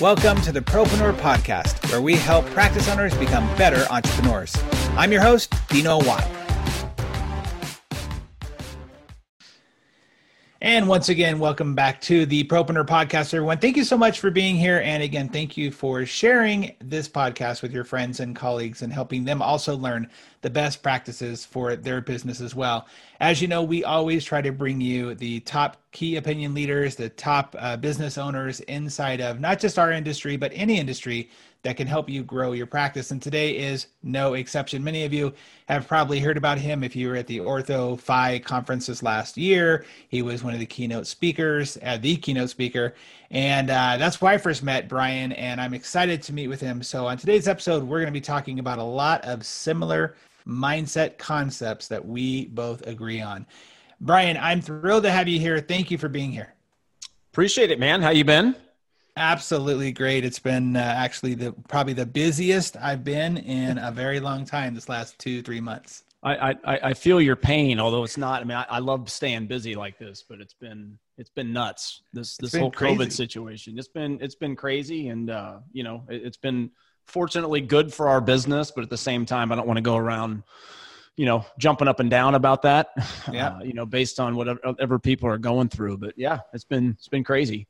Welcome to the Propreneur Podcast, where we help practice owners become better entrepreneurs. I'm your host, Dino Watt. And once again, welcome back to the Propreneur Podcast, everyone. Thank you so much for being here. And again, thank you for sharing this podcast with your friends and colleagues and helping them also learn the best practices for their business as well. As you know, we always try to bring you the top key opinion leaders, the top uh, business owners inside of not just our industry, but any industry that can help you grow your practice. And today is no exception. Many of you have probably heard about him if you were at the OrthoFi conferences last year. He was one of the keynote speakers, uh, the keynote speaker. And uh, that's why I first met Brian, and I'm excited to meet with him. So, on today's episode, we're going to be talking about a lot of similar mindset concepts that we both agree on. Brian, I'm thrilled to have you here. Thank you for being here. Appreciate it, man. How you been? Absolutely great. It's been uh, actually the probably the busiest I've been in a very long time. This last two three months. I I, I feel your pain, although it's not. I mean, I, I, love staying busy like this, but it's been it's been nuts. This this whole crazy. COVID situation. It's been it's been crazy, and uh, you know, it, it's been fortunately good for our business, but at the same time, I don't want to go around you know jumping up and down about that yeah uh, you know based on whatever people are going through but yeah it's been it's been crazy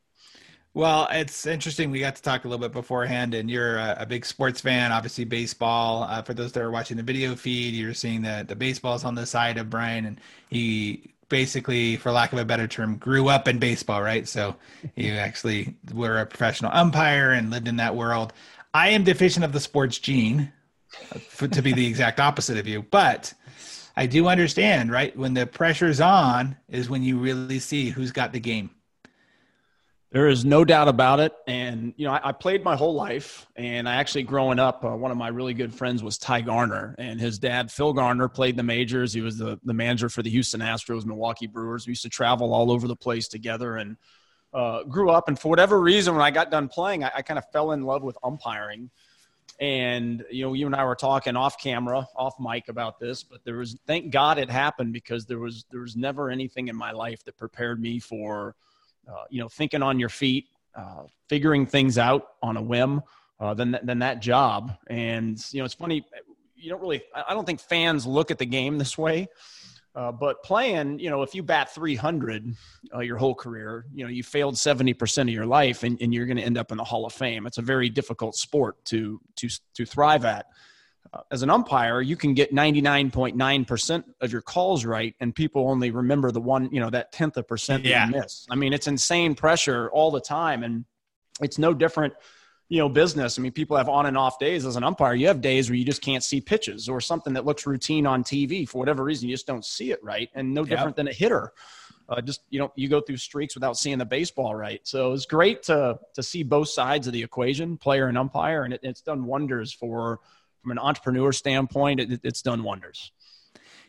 well, it's interesting. We got to talk a little bit beforehand, and you're a, a big sports fan, obviously baseball. Uh, for those that are watching the video feed, you're seeing that the baseball's on the side of Brian, and he basically, for lack of a better term, grew up in baseball, right? So you actually were a professional umpire and lived in that world. I am deficient of the sports gene, for, to be the exact opposite of you, but I do understand, right? When the pressure's on, is when you really see who's got the game there is no doubt about it. And, you know, I, I played my whole life. And I actually, growing up, uh, one of my really good friends was Ty Garner. And his dad, Phil Garner, played the majors. He was the, the manager for the Houston Astros, Milwaukee Brewers. We used to travel all over the place together and uh, grew up. And for whatever reason, when I got done playing, I, I kind of fell in love with umpiring. And, you know, you and I were talking off camera, off mic about this, but there was, thank God it happened because there was, there was never anything in my life that prepared me for – uh, you know, thinking on your feet, uh, figuring things out on a whim, uh, than than that job. And you know, it's funny. You don't really. I don't think fans look at the game this way. Uh, but playing, you know, if you bat 300 uh, your whole career, you know, you failed 70% of your life and, and you're going to end up in the Hall of Fame. It's a very difficult sport to, to, to thrive at uh, as an umpire, you can get 99.9% of your calls right, and people only remember the one, you know, that tenth of percent that yeah. you miss. I mean, it's insane pressure all the time, and it's no different, you know, business. I mean, people have on and off days as an umpire. You have days where you just can't see pitches or something that looks routine on TV for whatever reason. You just don't see it right, and no different yep. than a hitter. Uh, just you know, you go through streaks without seeing the baseball right. So it's great to to see both sides of the equation, player and umpire, and it, it's done wonders for from an entrepreneur standpoint, it, it's done wonders.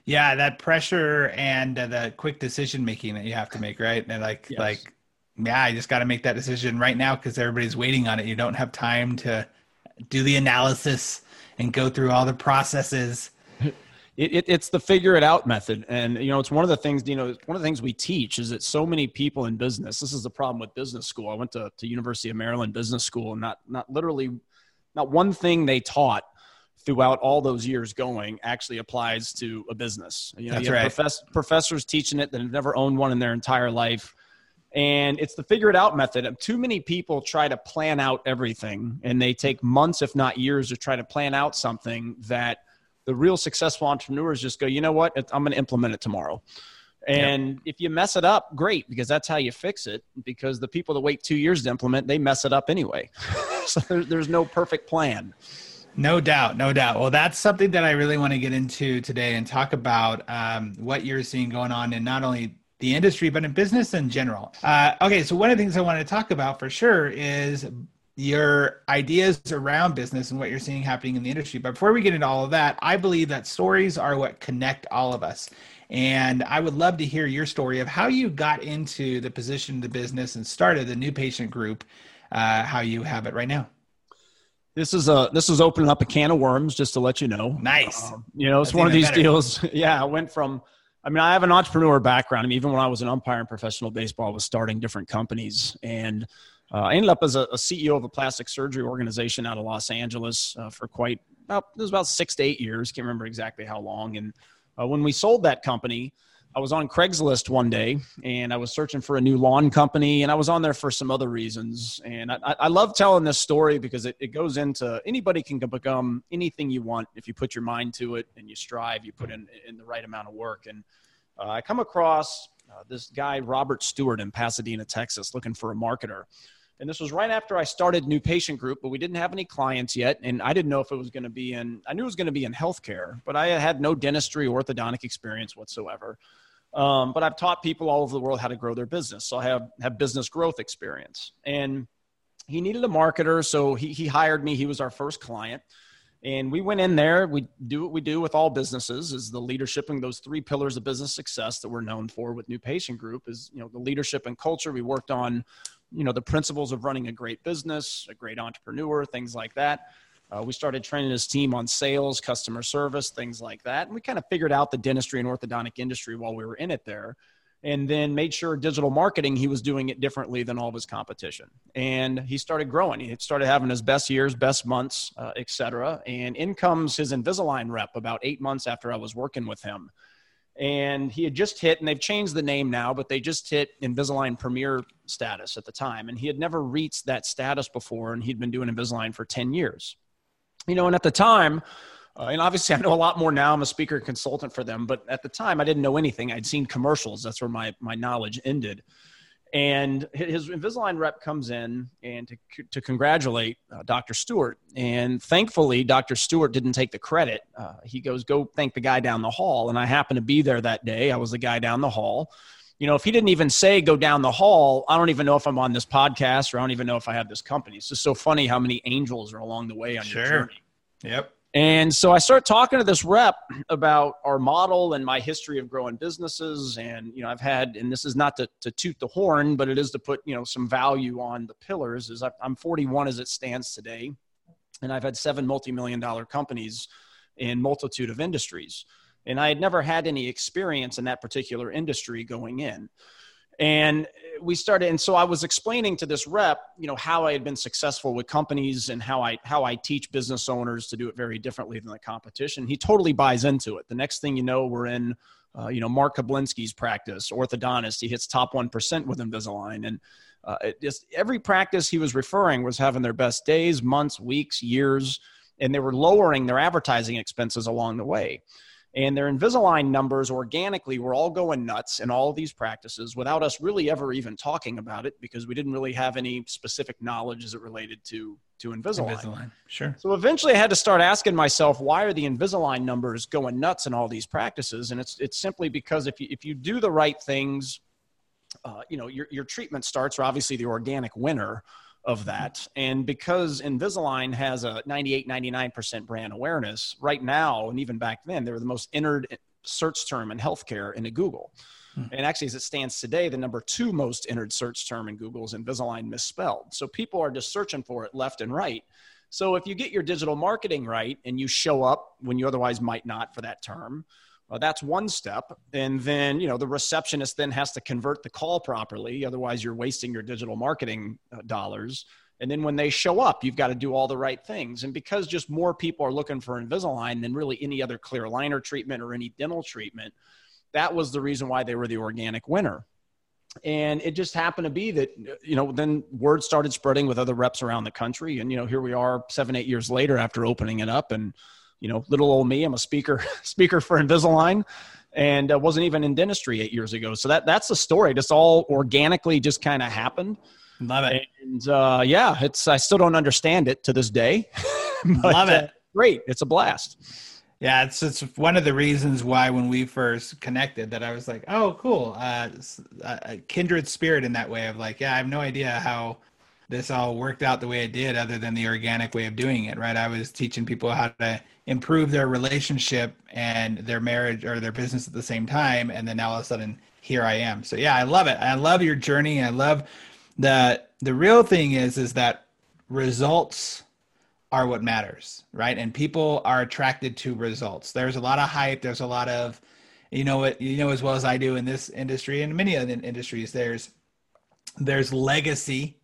Yeah, that pressure and uh, the quick decision making that you have to make, right? And like, yes. like, yeah, I just got to make that decision right now because everybody's waiting on it. You don't have time to do the analysis and go through all the processes. It, it, it's the figure it out method and you know it's one of the things you know one of the things we teach is that so many people in business this is the problem with business school i went to, to university of maryland business school and not not literally not one thing they taught throughout all those years going actually applies to a business. You know, That's you right. Profess- professors teaching it that have never owned one in their entire life. And it's the figure it out method. Too many people try to plan out everything and they take months, if not years, to try to plan out something that the real successful entrepreneurs just go, you know what, I'm going to implement it tomorrow. And yep. if you mess it up, great, because that's how you fix it. Because the people that wait two years to implement, they mess it up anyway. so there, there's no perfect plan. No doubt, no doubt. Well, that's something that I really want to get into today and talk about um, what you're seeing going on in not only the industry but in business in general. Uh, okay, so one of the things I want to talk about for sure is your ideas around business and what you're seeing happening in the industry. But before we get into all of that, I believe that stories are what connect all of us. And I would love to hear your story of how you got into the position of the business and started the new patient group, uh, how you have it right now. This is a this is opening up a can of worms, just to let you know. Nice. Um, you know, it's That's one of these better. deals. Yeah, I went from. I mean, I have an entrepreneur background. I mean, even when I was an umpire in professional baseball, I was starting different companies, and Uh, I ended up as a, a, CEO of a plastic surgery organization out of Los Angeles uh, for quite about it was about six to eight years. Can't remember exactly how long. And uh, when we sold that company, I was on Craigslist one day and I was searching for a new lawn company and I was on there for some other reasons. And I, I love telling this story because it, it goes into anybody can become anything you want if you put your mind to it and you strive, you put in, in the right amount of work. And uh, I come across uh, this guy, Robert Stewart in Pasadena, Texas, looking for a marketer. And this was right after I started New Patient Group, but we didn't have any clients yet. And I didn't know if it was going to be in, I knew it was going to be in healthcare, but I had no dentistry or orthodontic experience whatsoever. Um, but I've taught people all over the world how to grow their business. So I have, have business growth experience. And he needed a marketer. So he, he hired me. He was our first client. And we went in there. We do what we do with all businesses is the leadership and those three pillars of business success that we're known for with New Patient Group is, you know, the leadership and culture. We worked on, you know, the principles of running a great business, a great entrepreneur, things like that. Uh, we started training his team on sales, customer service, things like that. And we kind of figured out the dentistry and orthodontic industry while we were in it there. And then made sure digital marketing, he was doing it differently than all of his competition. And he started growing. He started having his best years, best months, uh, et cetera. And in comes his Invisalign rep about eight months after I was working with him. And he had just hit, and they've changed the name now, but they just hit Invisalign Premier status at the time. And he had never reached that status before, and he'd been doing Invisalign for 10 years you know, and at the time, uh, and obviously I know a lot more now. I'm a speaker and consultant for them, but at the time I didn't know anything. I'd seen commercials. That's where my my knowledge ended. And his Invisalign rep comes in and to, to congratulate uh, Dr. Stewart. And thankfully, Dr. Stewart didn't take the credit. Uh, he goes, Go thank the guy down the hall. And I happened to be there that day. I was the guy down the hall. You know, if he didn't even say go down the hall, I don't even know if I'm on this podcast or I don't even know if I have this company. It's just so funny how many angels are along the way on sure. your journey. Yep. And so I start talking to this rep about our model and my history of growing businesses. And, you know, I've had, and this is not to, to toot the horn, but it is to put, you know, some value on the pillars is I'm 41 as it stands today. And I've had seven multi-million dollar companies in multitude of industries. And I had never had any experience in that particular industry going in. And we started and so i was explaining to this rep you know how i had been successful with companies and how i how i teach business owners to do it very differently than the competition. He totally buys into it. The next thing you know we're in uh, you know mark Kablinsky's practice orthodontist. He hits top 1% with invisalign. And uh, just every practice he was referring was having their best days months weeks years and they were lowering their advertising expenses along the way and their Invisalign numbers organically were all going nuts in all these practices without us really ever even talking about it because we didn't really have any specific knowledge as it related to to Invisalign. Invisalign. Sure. So eventually I had to start asking myself, why are the Invisalign numbers going nuts in all these practices? And it's it's simply because if you if you do the right things, uh, you know, your your treatment starts are obviously the organic winner of that. And because Invisalign has a 98, 99% brand awareness right now, and even back then, they were the most entered search term in healthcare into Google. Hmm. And actually, as it stands today, the number two most entered search term in Google is Invisalign misspelled. So people are just searching for it left and right. So if you get your digital marketing right and you show up when you otherwise might not for that term, uh, that's one step. And then, you know, the receptionist then has to convert the call properly. Otherwise, you're wasting your digital marketing uh, dollars. And then when they show up, you've got to do all the right things. And because just more people are looking for Invisalign than really any other clear aligner treatment or any dental treatment, that was the reason why they were the organic winner. And it just happened to be that, you know, then word started spreading with other reps around the country. And, you know, here we are seven, eight years later after opening it up. And, you know, little old me, I'm a speaker speaker for Invisalign, and uh, wasn't even in dentistry eight years ago. So that that's the story. Just all organically, just kind of happened. Love it. And uh, yeah, it's I still don't understand it to this day. but, Love it. Uh, great. It's a blast. Yeah, it's it's one of the reasons why when we first connected that I was like, oh, cool, uh, a kindred spirit in that way of like, yeah, I have no idea how this all worked out the way it did other than the organic way of doing it right? I was teaching people how to improve their relationship and their marriage or their business at the same time and then now all of a sudden here i am. So yeah i love it. I love your journey. I love the the real thing is is that results are what matters right? And people are attracted to results. There's a lot of hype. There's a lot of you know what you know as well as i do in this industry and many other industries there's there's legacy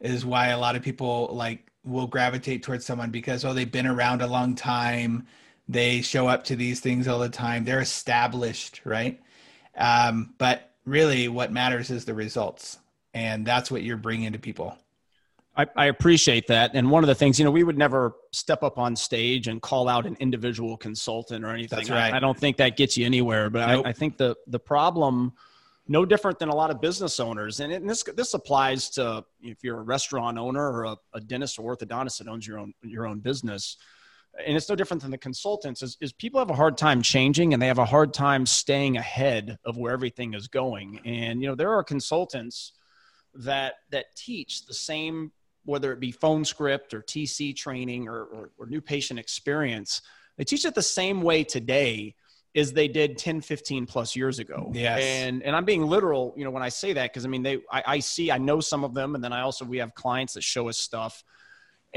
is why a lot of people like will gravitate towards someone because oh they've been around a long time they show up to these things all the time they're established right um, but really what matters is the results and that's what you're bringing to people I, I, appreciate that. And one of the things, you know, we would never step up on stage and call out an individual consultant or anything. That's right. I, I don't think that gets you anywhere. But nope. I, I, think the the problem, no different than a lot of business owners, and, it, and this this applies to if you're a restaurant owner or a, a, dentist or orthodontist that owns your own your own business. And it's no different than the consultants. Is, is people have a hard time changing, and they have a hard time staying ahead of where everything is going. And you know, there are consultants that that teach the same whether it be phone script or TC training or, or, or, new patient experience, they teach it the same way today as they did 10, 15 plus years ago. Yes. And, and I'm being literal, you know, when I say that, cause I mean, they, I, I see, I know some of them. And then I also, we have clients that show us stuff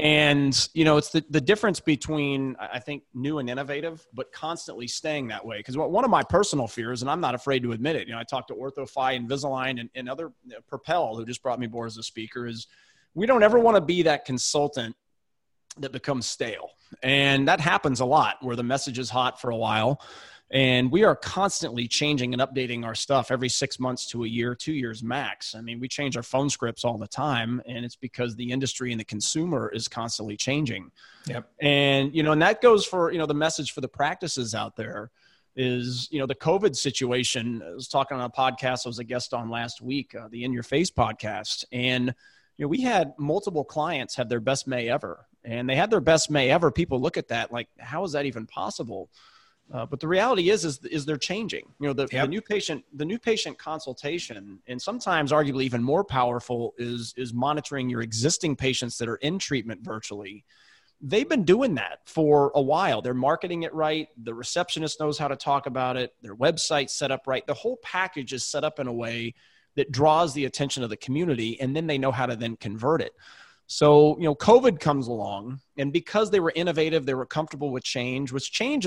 and you know it's the, the difference between i think new and innovative but constantly staying that way because one of my personal fears and i'm not afraid to admit it you know i talked to OrthoFi invisalign and, and other you know, propel who just brought me aboard as a speaker is we don't ever want to be that consultant that becomes stale. And that happens a lot where the message is hot for a while. And we are constantly changing and updating our stuff every six months to a year, two years max. I mean, we change our phone scripts all the time, and it's because the industry and the consumer is constantly changing. Yep. And, you know, and that goes for, you know, the message for the practices out there is, you know, the COVID situation. I was talking on a podcast I was a guest on last week, uh, the In Your Face podcast. And, you know, we had multiple clients have their best May ever, and they had their best May ever. People look at that like, how is that even possible? Uh, but the reality is, is, is they're changing. You know, the, yep. the new patient, the new patient consultation, and sometimes arguably even more powerful is is monitoring your existing patients that are in treatment virtually. They've been doing that for a while. They're marketing it right. The receptionist knows how to talk about it. Their website's set up right. The whole package is set up in a way that draws the attention of the community and then they know how to then convert it so you know covid comes along and because they were innovative they were comfortable with change which change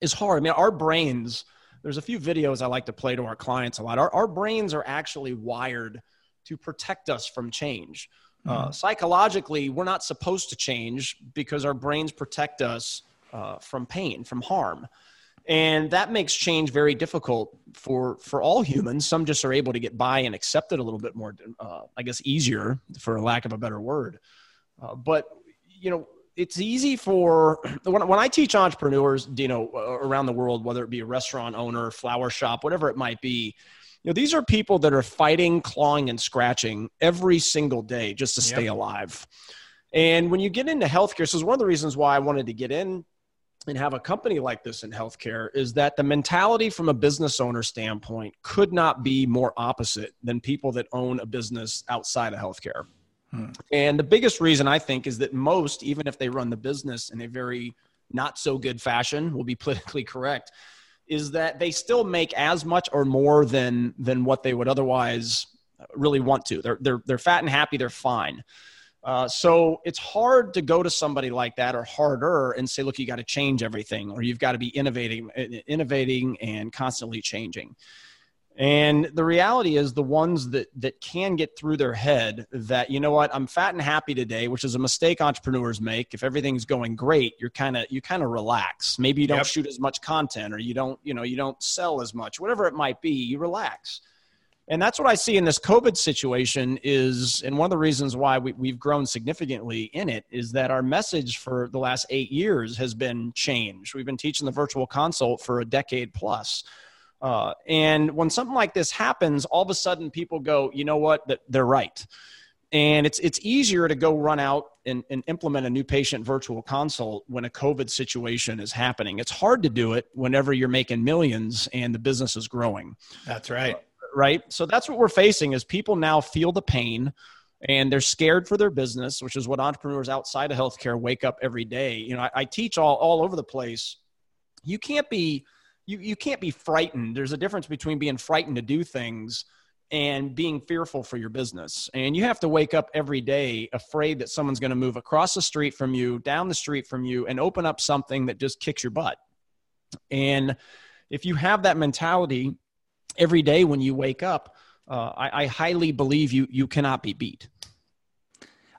is hard. I mean our brains there's a few videos i like to play to our clients a lot. Our, our brains are actually wired to protect us from change. Uh, mm-hmm. uh, psychologically we're not supposed to change because our brains protect us uh, from pain from harm. And that makes change very difficult for for all humans. Some just are able to get by and accept it a little bit more uh, i guess easier for lack of a better word. Uh, but you know it's easy for when, when i teach entrepreneurs you know around the world whether it be a restaurant owner flower shop whatever it might be you know these are people that are fighting clawing and scratching every single day just to stay yep. alive and when you get into healthcare so it's one of the reasons why i wanted to get in and have a company like this in healthcare is that the mentality from a business owner standpoint could not be more opposite than people that own a business outside of healthcare. And the biggest reason I think is that most, even if they run the business in a very not so good fashion, will be politically correct, is that they still make as much or more than than what they would otherwise really want to. They're they're they're fat and happy, they're fine. Uh, so it's hard to go to somebody like that or harder and say, look, you got to change everything or you've got to be innovating, innovating and constantly changing. And the reality is the ones that, that can get through their head that, you know what, I'm fat and happy today, which is a mistake entrepreneurs make. If everything's going great, you're kind of, you kind of relax. Maybe you don't yep. shoot as much content or you don't, you know, you don't sell as much, whatever it might be, you relax and that's what I see in this COVID situation is, and one of the reasons why we, have grown significantly in it is that our message for the last eight years has been changed. We've been teaching the virtual consult for a decade plus. Uh, and when something like this happens, all of a sudden people go, you know what, they're right. And it's it's easier to go run out and, and implement a new patient virtual consult when a COVID situation is happening. It's hard to do it whenever you're making millions and the business is growing. That's right. Uh, right? So that's what we're facing is people now feel the pain and they're scared for their business, which is what entrepreneurs outside of healthcare wake up every day. You know, I, I teach all, all over the place. You can't be you, you can't be frightened. There's a difference between being frightened to do things and being fearful for your business. And you have to wake up every day afraid that someone's going to move across the street from you, down the street from you, and open up something that just kicks your butt. And if you have that mentality, every day when you wake up, uh, I, I, highly believe you you cannot be beat.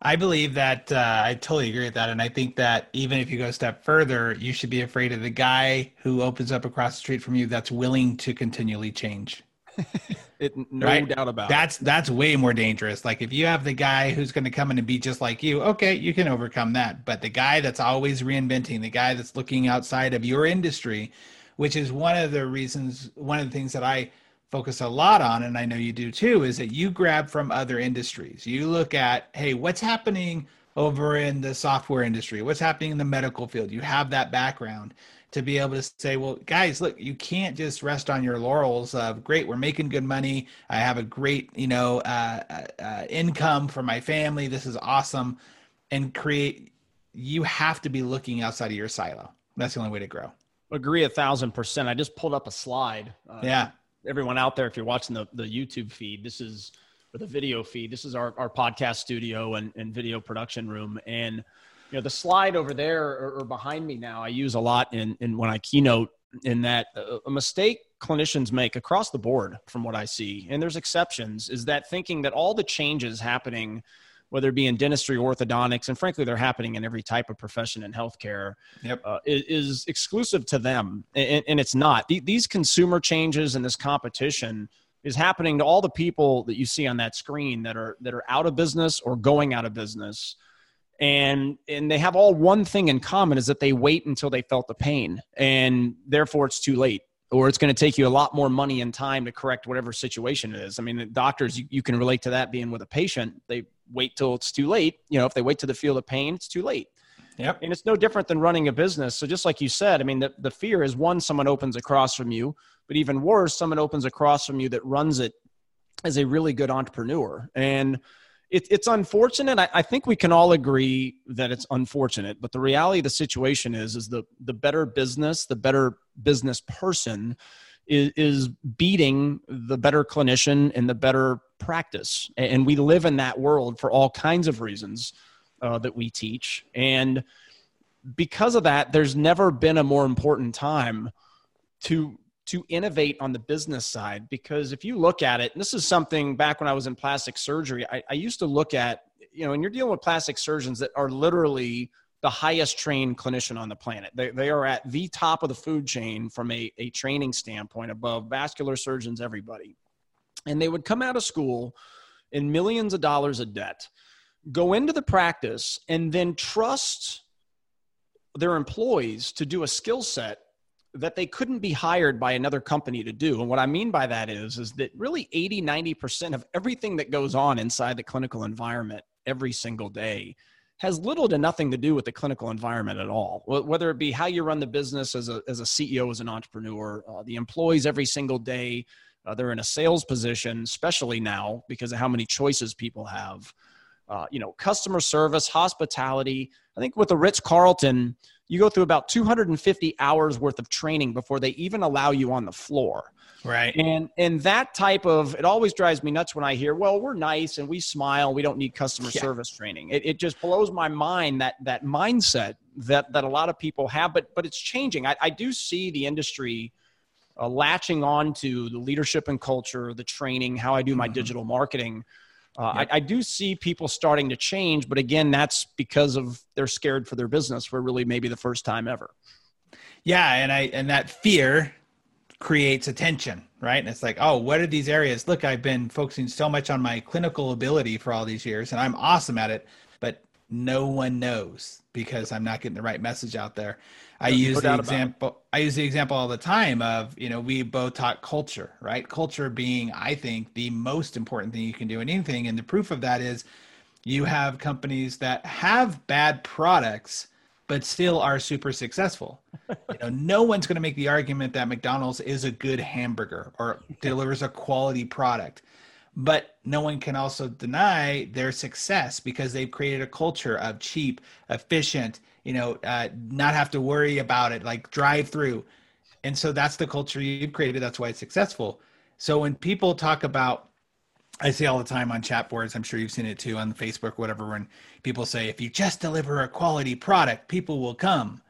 I believe that uh, I totally agree with that, and I think that even if you go a step further, you should be afraid of the guy who opens up across the street from you that's willing to continually change. it, no right? doubt about that's it. that's way more dangerous. Like if you have the guy who's going to come in and be just like you, okay, you can overcome that. But the guy that's always reinventing, the guy that's looking outside of your industry, which is one of the reasons, one of the things that I focus a lot on, and I know you do too, is that you grab from other industries. You look at, hey, what's happening over in the software industry? What's happening in the medical field? You have that background to be able to say, well, guys, look, you can't just rest on your laurels of great, we're making good money. I have a great, you know, uh, uh, uh income for my family. This is awesome. And create, you have to be looking outside of your silo. That's the only way to grow. Agree a thousand percent. I just pulled up a slide. Uh, yeah everyone out there, if you're watching the, the YouTube feed, this is or the video feed. This is our, our podcast studio and, and video production room. And you know, the slide over there or, or behind me now, I use a lot in, in when I keynote in that uh, a mistake clinicians make across the board from what I see, and there's exceptions, is that thinking that all the changes happening whether it be in dentistry, orthodontics, and frankly, they're happening in every type of profession in healthcare, yep. uh, is, is, exclusive to them. And, and it's not. These consumer changes and this competition is happening to all the people that you see on that screen that are that are out of business or going out of business. And and they have all one thing in common is that they wait until they felt the pain and therefore it's too late or it's going to take you a lot more money and time to correct whatever situation it is. I mean, doctors, you, you, can relate to that being with a patient. They wait till it's too late. You know, if they wait till they feel the pain, it's too late. Yep. And it's no different than running a business. So just like you said, I mean, the, the fear is one, someone opens across from you, but even worse, someone opens across from you that runs it as a really good entrepreneur. And it, it's unfortunate. I, I, think we can all agree that it's unfortunate, but the reality of the situation is, is the, the better business, the better business person is, is beating the better clinician and the better practice. And we live in that world for all kinds of reasons uh, that we teach. And because of that, there's never been a more important time to to innovate on the business side because if you look at it this is something back when i was in plastic surgery I, I, used to look at you know and you're dealing with plastic surgeons that are literally the highest trained clinician on the planet they, they are at the top of the food chain from a, a training standpoint above vascular surgeons everybody and they would come out of school in millions of dollars of debt go into the practice and then trust their employees to do a skill set that they couldn't be hired by another company to do. And what I mean by that is, is that really 80, 90% of everything that goes on inside the clinical environment every single day has little to nothing to do with the clinical environment at all. Whether it be how you run the business as a, as a CEO, as an entrepreneur, uh, the employees every single day, uh, they're in a sales position, especially now because of how many choices people have. Uh, you know, customer service, hospitality. I think with the Ritz Carlton, you go through about 250 hours worth of training before they even allow you on the floor. Right. And and that type of it always drives me nuts when I hear, well, we're nice and we smile, we don't need customer yeah. service training. It, it just blows my mind that that mindset that that a lot of people have, but but it's changing. I, I do see the industry uh, latching on to the leadership and culture, the training, how I do my mm-hmm. digital marketing uh, yep. I, I, do see people starting to change, but again, that's because of they're scared for their business for really maybe the first time ever. Yeah, and I and that fear creates attention, right? And it's like, oh, what are these areas? Look, I've been focusing so much on my clinical ability for all these years, and I'm awesome at it, but no one knows because I'm not getting the right message out there. I use the example. I use the example all the time of you know we both talk culture, right? Culture being, I think, the most important thing you can do in anything, and the proof of that is you have companies that have bad products but still are super successful. you know, no one's going to make the argument that McDonald's is a good hamburger or delivers a quality product. But no one can also deny their success because they've created a culture of cheap, efficient, you know, uh, not have to worry about it, like drive through. And so that's the culture you've created. That's why it's successful. So when people talk about, I see all the time on chat boards, I'm sure you've seen it too on Facebook, whatever, when people say, if you just deliver a quality product, people will come.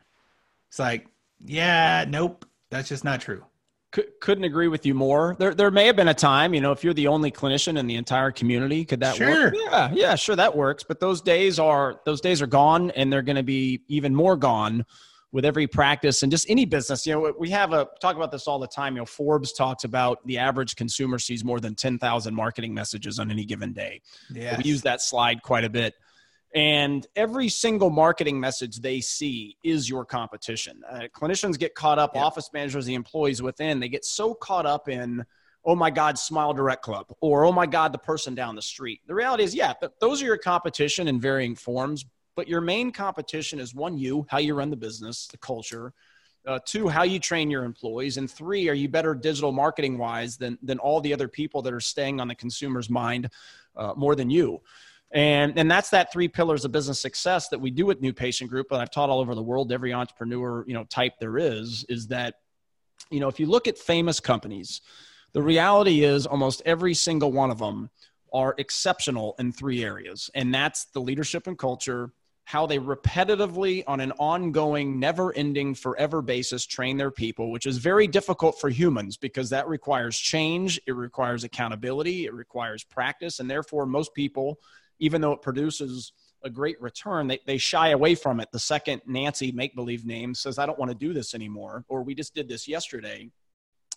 It's like, yeah, nope, that's just not true. couldn't agree with you more. There, there may have been a time, you know, if you're the only clinician in the entire community, could that sure. work? Yeah, yeah, sure, that works. But those days are those days are gone, and they're going to be even more gone with every practice and just any business. You know, we have a talk about this all the time. You know, Forbes talks about the average consumer sees more than ten thousand marketing messages on any given day. Yeah, we use that slide quite a bit. And every single marketing message they see is your competition. Uh, clinicians get caught up, yep. office managers, the employees within, they get so caught up in, oh my God, Smile Direct Club, or oh my God, the person down the street. The reality is, yeah, those are your competition in varying forms, but your main competition is one, you, how you run the business, the culture. Uh, two, how you train your employees, and three, are you better digital marketing wise than than all the other people that are staying on the consumer's mind uh, more than you? And, and that's that three pillars of business success that we do with New Patient Group. And I've taught all over the world, every entrepreneur, you know, type there is, is that, you know, if you look at famous companies, the reality is almost every single one of them are exceptional in three areas. And that's the leadership and culture, how they repetitively on an ongoing never ending forever basis train their people which is very difficult for humans because that requires change it requires accountability it requires practice and therefore most people even though it produces a great return, they, they shy away from it. The second Nancy make believe name says, I don't want to do this anymore, or we just did this yesterday.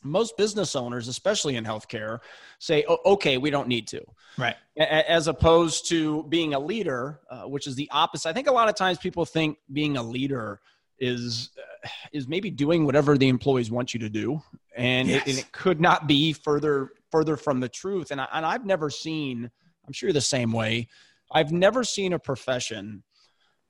Most business owners, especially in healthcare, say, oh, okay, we don't need to. Right. As opposed to being a leader, uh, which is the opposite. I think a lot of times people think being a leader is uh, is maybe doing whatever the employees want you to do and, yes. it, and it could not be further further from the truth and, I, and i've never seen I'm sure you're the same way. I've never seen a profession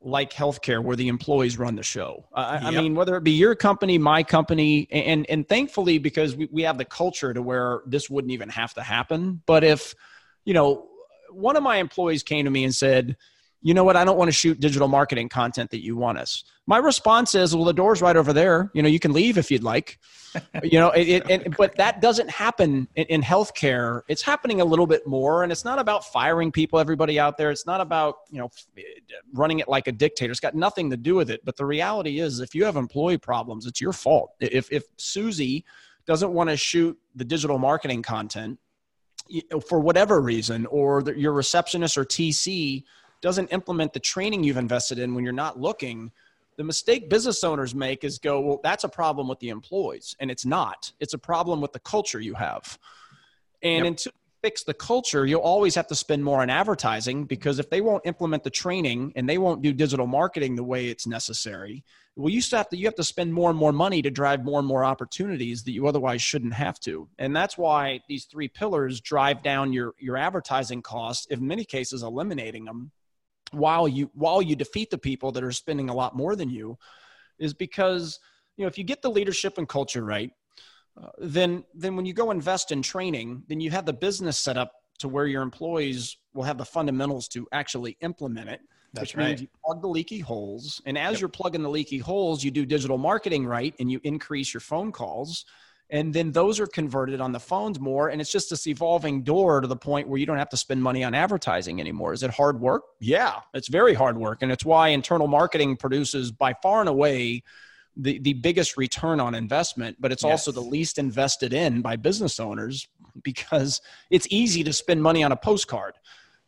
like healthcare where the employees run the show. Uh, yep. I mean, whether it be your company, my company, and and thankfully because we, we have the culture to where this wouldn't even have to happen. But if, you know, one of my employees came to me and said, you know what, I don't want to shoot digital marketing content that you want us. My response is, well, the door's right over there. You know, you can leave if you'd like. you know, it, it, but that doesn't happen in, in healthcare. It's happening a little bit more, and it's not about firing people, everybody out there. It's not about, you know, running it like a dictator. It's got nothing to do with it. But the reality is, if you have employee problems, it's your fault. If, if Susie doesn't want to shoot the digital marketing content for whatever reason, or your receptionist or TC doesn't implement the training you've invested in when you're not looking, the mistake business owners make is go, well, that's a problem with the employees. And it's not. It's a problem with the culture you have. And yep. until you fix the culture, you'll always have to spend more on advertising because if they won't implement the training and they won't do digital marketing the way it's necessary, well, you still have to you have to spend more and more money to drive more and more opportunities that you otherwise shouldn't have to. And that's why these three pillars drive down your your advertising costs, in many cases eliminating them while you while you defeat the people that are spending a lot more than you is because you know if you get the leadership and culture right uh, then then when you go invest in training then you have the business set up to where your employees will have the fundamentals to actually implement it That's which right. means you plug the leaky holes and as yep. you're plugging the leaky holes you do digital marketing right and you increase your phone calls and then those are converted on the phones more and it's just this evolving door to the point where you don't have to spend money on advertising anymore. Is it hard work? Yeah it's very hard work and it's why internal marketing produces by far and away the, the biggest return on investment but it's yes. also the least invested in by business owners because it's easy to spend money on a postcard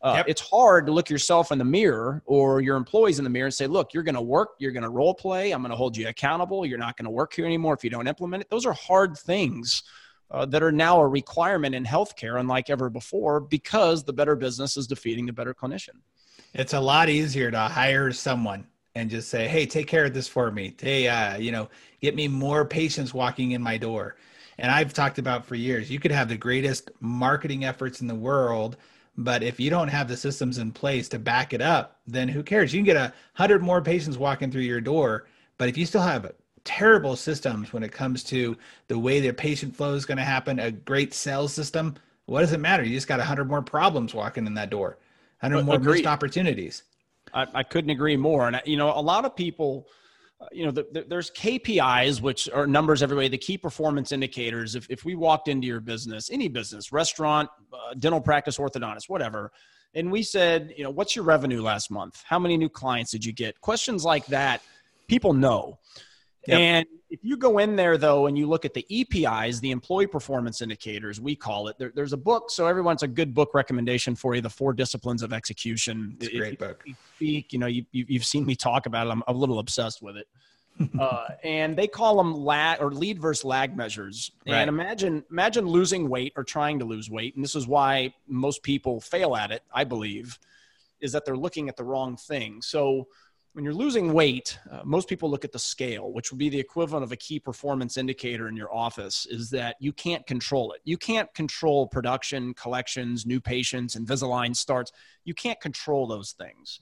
uh, yep. It's hard to look yourself in the mirror or your employees in the mirror and say, look, you're going to work, you're going to role play, I'm going to hold you accountable, you're not going to work here anymore if you don't implement it. Those are hard things uh, that are now a requirement in healthcare, unlike ever before, because the better business is defeating the better clinician. It's a lot easier to hire someone and just say, hey, take care of this for me. Hey, uh, you know, get me more patients walking in my door. And I've talked about for years, you could have the greatest marketing efforts in the world but if you don't have the systems in place to back it up, then who cares? You can get a hundred more patients walking through your door, but if you still have terrible systems when it comes to the way the patient flow is going to happen, a great sales system, what does it matter? You just got a hundred more problems walking in that door, hundred more Agreed. missed opportunities. I, I couldn't agree more. And you know, a lot of people you know, the, the, there's KPIs, which are numbers everybody, the key performance indicators. If, if we walked into your business, any business, restaurant, uh, dental practice, orthodontist, whatever, and we said, you know, what's your revenue last month? How many new clients did you get? Questions like that, people know. Yep. And if you go in there though and you look at the EPIs, the employee performance indicators, we call it. There, there's a book, so everyone's a good book recommendation for you. The Four Disciplines of Execution. It's a great book. You speak, you know, you, you have seen me talk about it. I'm a little obsessed with it. uh, and they call them lag or lead versus lag measures. Right. And imagine imagine losing weight or trying to lose weight, and this is why most people fail at it. I believe is that they're looking at the wrong thing. So when you're losing weight, uh, most people look at the scale, which would be the equivalent of a key performance indicator in your office, is that you can't control it. You can't control production, collections, new patients, Invisalign starts. You can't control those things.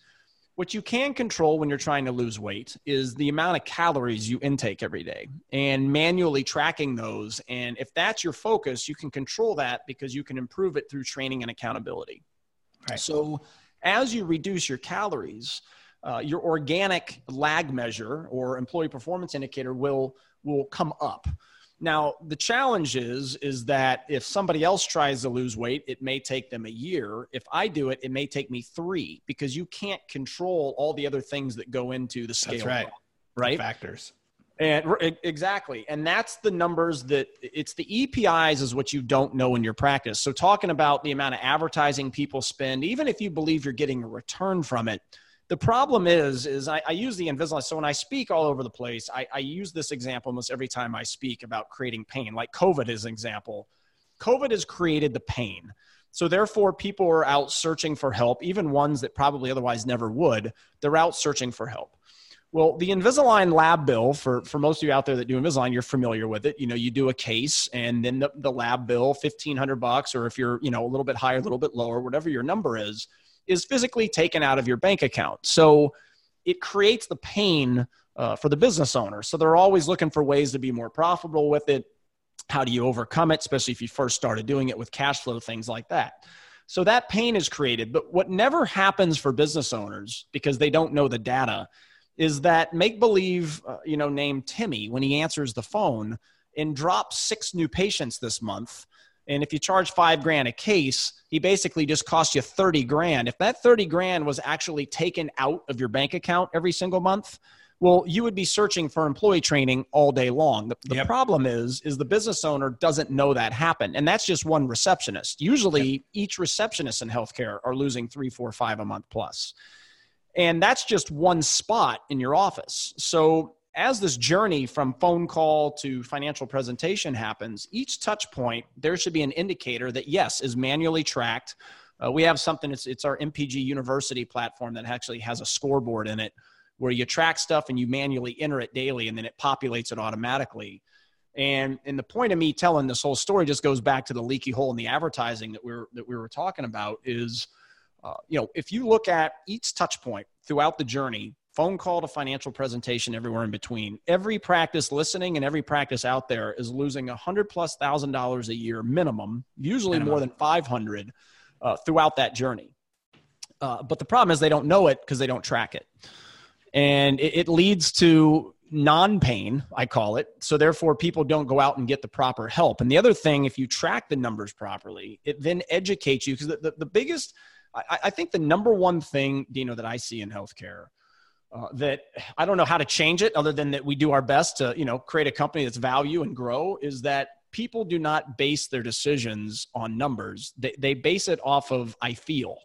What you can control when you're trying to lose weight is the amount of calories you intake every day and manually tracking those. And if that's your focus, you can control that because you can improve it through training and accountability. Right. So as you reduce your calories, uh, your organic lag measure or employee performance indicator will will come up. Now, the challenge is is that if somebody else tries to lose weight, it may take them a year. If I do it, it may take me 3 because you can't control all the other things that go into the scale. That's right. Right? The factors. And exactly. And that's the numbers that it's the EPIs is what you don't know in your practice. So talking about the amount of advertising people spend, even if you believe you're getting a return from it, the problem is is I, I, use the Invisalign. So when I speak all over the place, I, I use this example almost every time I speak about creating pain. Like COVID is an example. COVID has created the pain. So therefore, people are out searching for help, even ones that probably otherwise never would. They're out searching for help. Well, the Invisalign lab bill for, for most of you out there that do Invisalign, you're familiar with it. You know, you do a case and then the, the lab bill, 1500 bucks, or if you're, you know, a little bit higher, a little bit lower, whatever your number is, is physically taken out of your bank account. So it creates the pain uh, for the business owner. So they're always looking for ways to be more profitable with it. How do you overcome it, especially if you first started doing it with cash flow, things like that? So that pain is created. But what never happens for business owners because they don't know the data is that make believe, uh, you know, named Timmy, when he answers the phone and drops six new patients this month, and if you charge five grand a case, he basically just costs you 30 grand. If that 30 grand was actually taken out of your bank account every single month, well, you would be searching for employee training all day long. The, the yep. problem is, is the business owner doesn't know that happened. And that's just one receptionist. Usually yep. each receptionist in healthcare are losing three, four, five a month plus. And that's just one spot in your office. So as this journey from phone call to financial presentation happens, each touch point, there should be an indicator that, yes, is manually tracked. Uh, we have something, it's, it's our MPG University platform that actually has a scoreboard in it where you track stuff and you manually enter it daily and then it populates it automatically. And, and the point of me telling this whole story just goes back to the leaky hole in the advertising that we are that we were talking about is, uh, you know, if you look at each touch point throughout the journey, phone call to financial presentation everywhere in between. Every practice listening and every practice out there is losing a hundred plus thousand dollars a year minimum usually minimum. more than 500 uh, throughout that journey. Uh, but the problem is they don't know it because they don't track it. And it, it leads to non-pain i call it. So therefore people don't go out and get the proper help. And the other thing if you track the numbers properly it then educates you because the, the, the biggest I, I think the number one thing dino that i see in healthcare uh, that I don't know how to change it other than that we do our best to, you know, create a company that's value and grow is that people do not base their decisions on numbers. They, they base it off of I feel.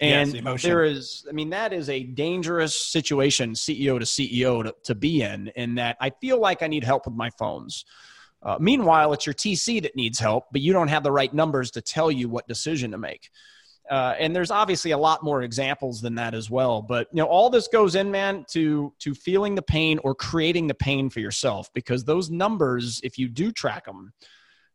And yes, there is, I mean, that is a dangerous situation, CEO to CEO, to, to be in, in that I feel like I need help with my phones. Uh, meanwhile, it's your TC that needs help, but you don't have the right numbers to tell you what decision to make. Uh, and there's obviously a lot more examples than that as well. But you know, all this goes in, man, to to feeling the pain or creating the pain for yourself, because those numbers, if you do track them,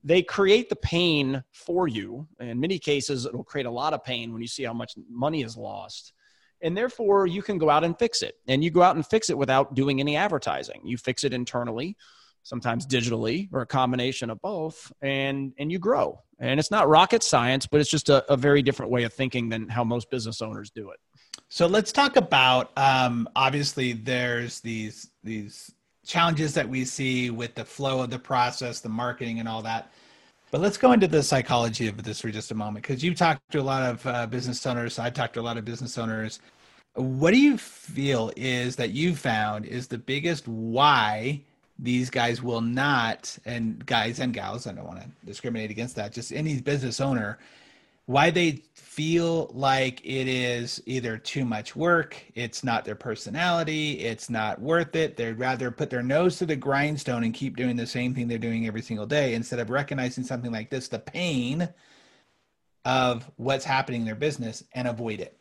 they create the pain for you. In many cases, it'll create a lot of pain when you see how much money is lost. And therefore, you can go out and fix it. And you go out and fix it without doing any advertising. You fix it internally sometimes digitally or a combination of both and and you grow and it's not rocket science but it's just a, a very different way of thinking than how most business owners do it. So let's talk about um, obviously there's these these challenges that we see with the flow of the process the marketing and all that. But let's go into the psychology of this for just a moment because you've talked to a lot of uh, business owners. I talked to a lot of business owners. What do you feel is that you found is the biggest why these guys will not, and guys and gals, I don't want to discriminate against that, just any business owner, why they feel like it is either too much work, it's not their personality, it's not worth it. They'd rather put their nose to the grindstone and keep doing the same thing they're doing every single day instead of recognizing something like this, the pain of what's happening in their business and avoid it.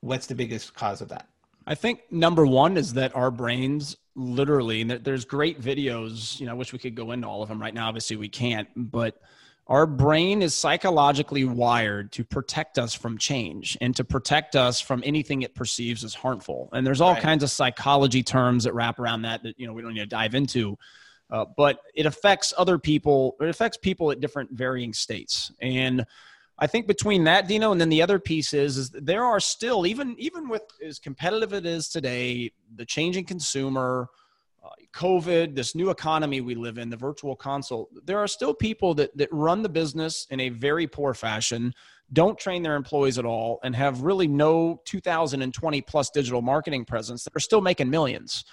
What's the biggest cause of that? I think number one is that our brains literally, and there's great videos, you know, I wish we could go into all of them right now. Obviously, we can't, but our brain is psychologically wired to protect us from change and to protect us from anything it perceives as harmful. And there's all right. kinds of psychology terms that wrap around that that you know we don't need to dive into. Uh, but it affects other people. It affects people at different varying states. And I think between that, Dino, and then the other piece is, is there are still even even with as competitive it is today, the changing consumer, uh, COVID, this new economy we live in, the virtual consult, there are still people that, that run the business in a very poor fashion, don't train their employees at all, and have really no 2020 plus digital marketing presence that are still making millions.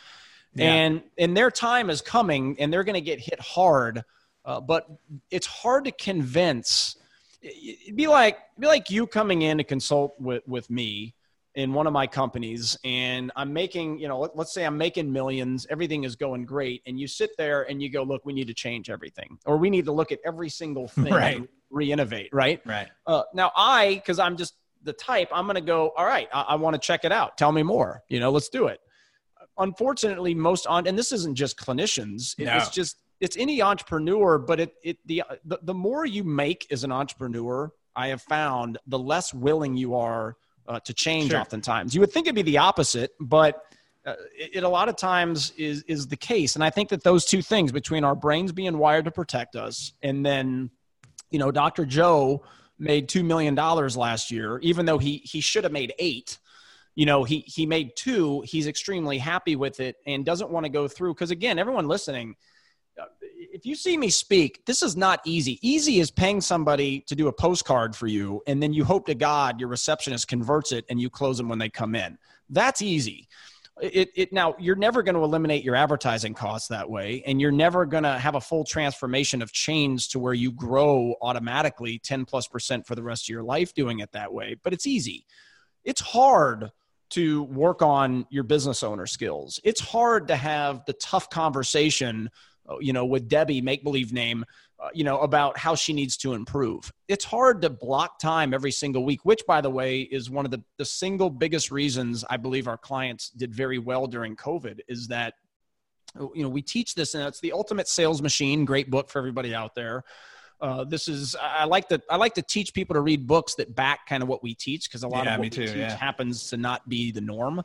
Yeah. And, and their time is coming and they're going to get hit hard. Uh, but it's hard to convince. It'd be like, it'd be like you coming in to consult with, with me in one of my companies and I'm making, you know, let, us say I'm making millions, everything is going great. And you sit there and you go, look, we need to change everything or we need to look at every single thing right. re-innovate. Right. Right. Uh, now I, cause I'm just the type, I'm going to go, all right, I, I want to check it out. Tell me more, you know, let's do it. Unfortunately, most on, and this isn't just clinicians. No. It's just, it's any entrepreneur, but it, it, the, the, the more you make as an entrepreneur, I have found the less willing you are uh, to change sure. oftentimes. You would think it'd be the opposite, but uh, it, it, a lot of times is is the case. And I think that those two things between our brains being wired to protect us, and then, you know, Dr. Joe made two million dollars last year, even though he he should have made eight. You know, he he made two. He's extremely happy with it and doesn't want to go through because again, everyone listening if you see me speak, this is not easy. Easy is paying somebody to do a postcard for you, and then you hope to God your receptionist converts it and you close them when they come in. That's easy. It, it now you're never going to eliminate your advertising costs that way, and you're never going to have a full transformation of change to where you grow automatically 10 plus percent for the rest of your life doing it that way. But it's easy. It's hard to work on your business owner skills. It's hard to have the tough conversation you know, with Debbie, make believe name, uh, you know, about how she needs to improve. It's hard to block time every single week, which, by the way, is one of the, the single biggest reasons I believe our clients did very well during COVID is that, you know, we teach this and it's the ultimate sales machine. Great book for everybody out there. Uh, this is I like to I like to teach people to read books that back kind of what we teach because a lot yeah, of what we too, teach yeah. happens to not be the norm,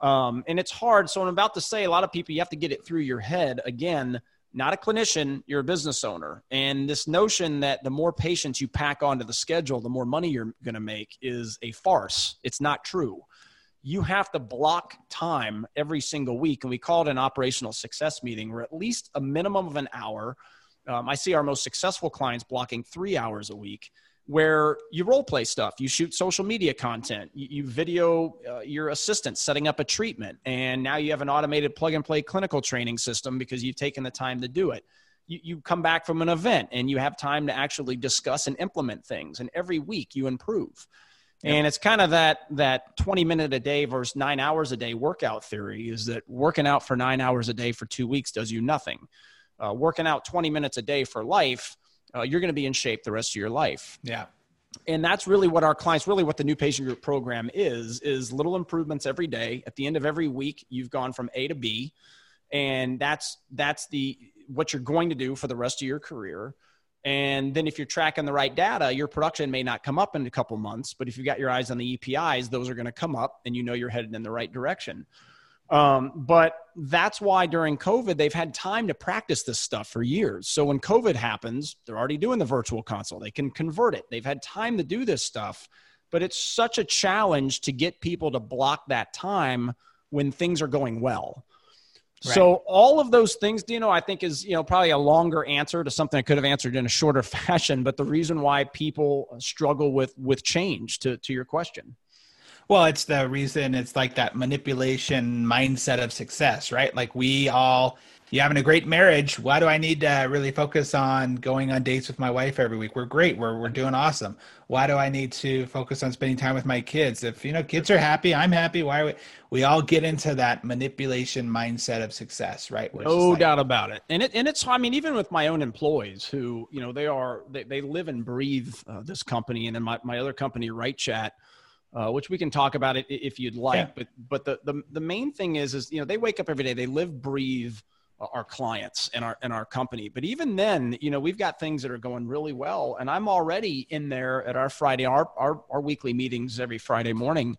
um, and it's hard. So I'm about to say a lot of people you have to get it through your head again not a clinician, you're a business owner. And this notion that the more patients you pack onto the schedule, the more money you're going to make is a farce. It's not true. You have to block time every single week. And we call it an operational success meeting, where at least a minimum of an hour. Um, I see our most successful clients blocking three hours a week where you role play stuff. You shoot social media content. You, you video uh, your assistant setting up a treatment, and now you have an automated plug and play clinical training system because you've taken the time to do it. You, you come back from an event and you have time to actually discuss and implement things, and every week you improve. Yep. And it's kind of that that 20 minute a day versus nine hours a day workout theory is that working out for nine hours a day for two weeks does you nothing. Uh, working out 20 minutes a day for life uh, you're going to be in shape the rest of your life. Yeah. And that's really what our clients, really what the new patient group program is, is little improvements every day. At the end of every week, you've gone from A to B. And that's that's the what you're going to do for the rest of your career. And then if you're tracking the right data, your production may not come up in a couple months, but if you've got your eyes on the EPIs, those are going to come up and you know you're headed in the right direction. Um, but that's why during COVID, they've had time to practice this stuff for years. So when COVID happens, they're already doing the virtual console. They can convert it. They've had time to do this stuff, but it's such a challenge to get people to block that time when things are going well. Right. So all of those things, you know, I think is, you know, probably a longer answer to something I could have answered in a shorter fashion, but the reason why people struggle with with change to to your question. Well, it's the reason it's like that manipulation mindset of success, right? Like we all you having a great marriage. Why do I need to really focus on going on dates with my wife every week? We're great. We're we're doing awesome. Why do I need to focus on spending time with my kids? If you know kids are happy, I'm happy. Why are we we all get into that manipulation mindset of success, right? no like, doubt about it. And it and it's I mean even with my own employees who, you know, they are they, they live and breathe uh, this company and then my, my other company WrightChat uh, which we can talk about it if you'd like. Yeah. But but the, the the main thing is is you know they wake up every day, they live, breathe our clients and our and our company. But even then, you know, we've got things that are going really well, and I'm already in there at our Friday our our, our weekly meetings every Friday morning.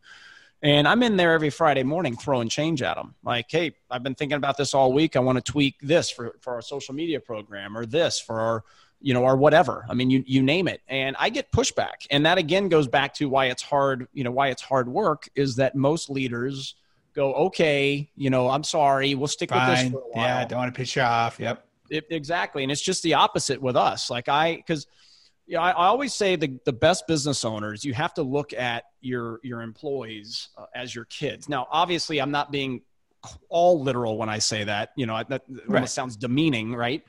And I'm in there every Friday morning throwing change at them. Like, hey, I've been thinking about this all week. I want to tweak this for, for our social media program or this for our, you know, or whatever. I mean, you, you name it. And I get pushback. And that again goes back to why it's hard, you know, why it's hard work is that most leaders – go, okay, you know, I'm sorry, we'll stick Fine. with this for a while. Yeah, I don't want to piss you off. Yep. It, exactly. And it's just the opposite with us. Like I, because yeah, I, I, always say the, the best business owners, you have to look at your, your employees uh, as your kids. Now, obviously I'm not being all literal when I say that, you know, that right. sounds demeaning, right?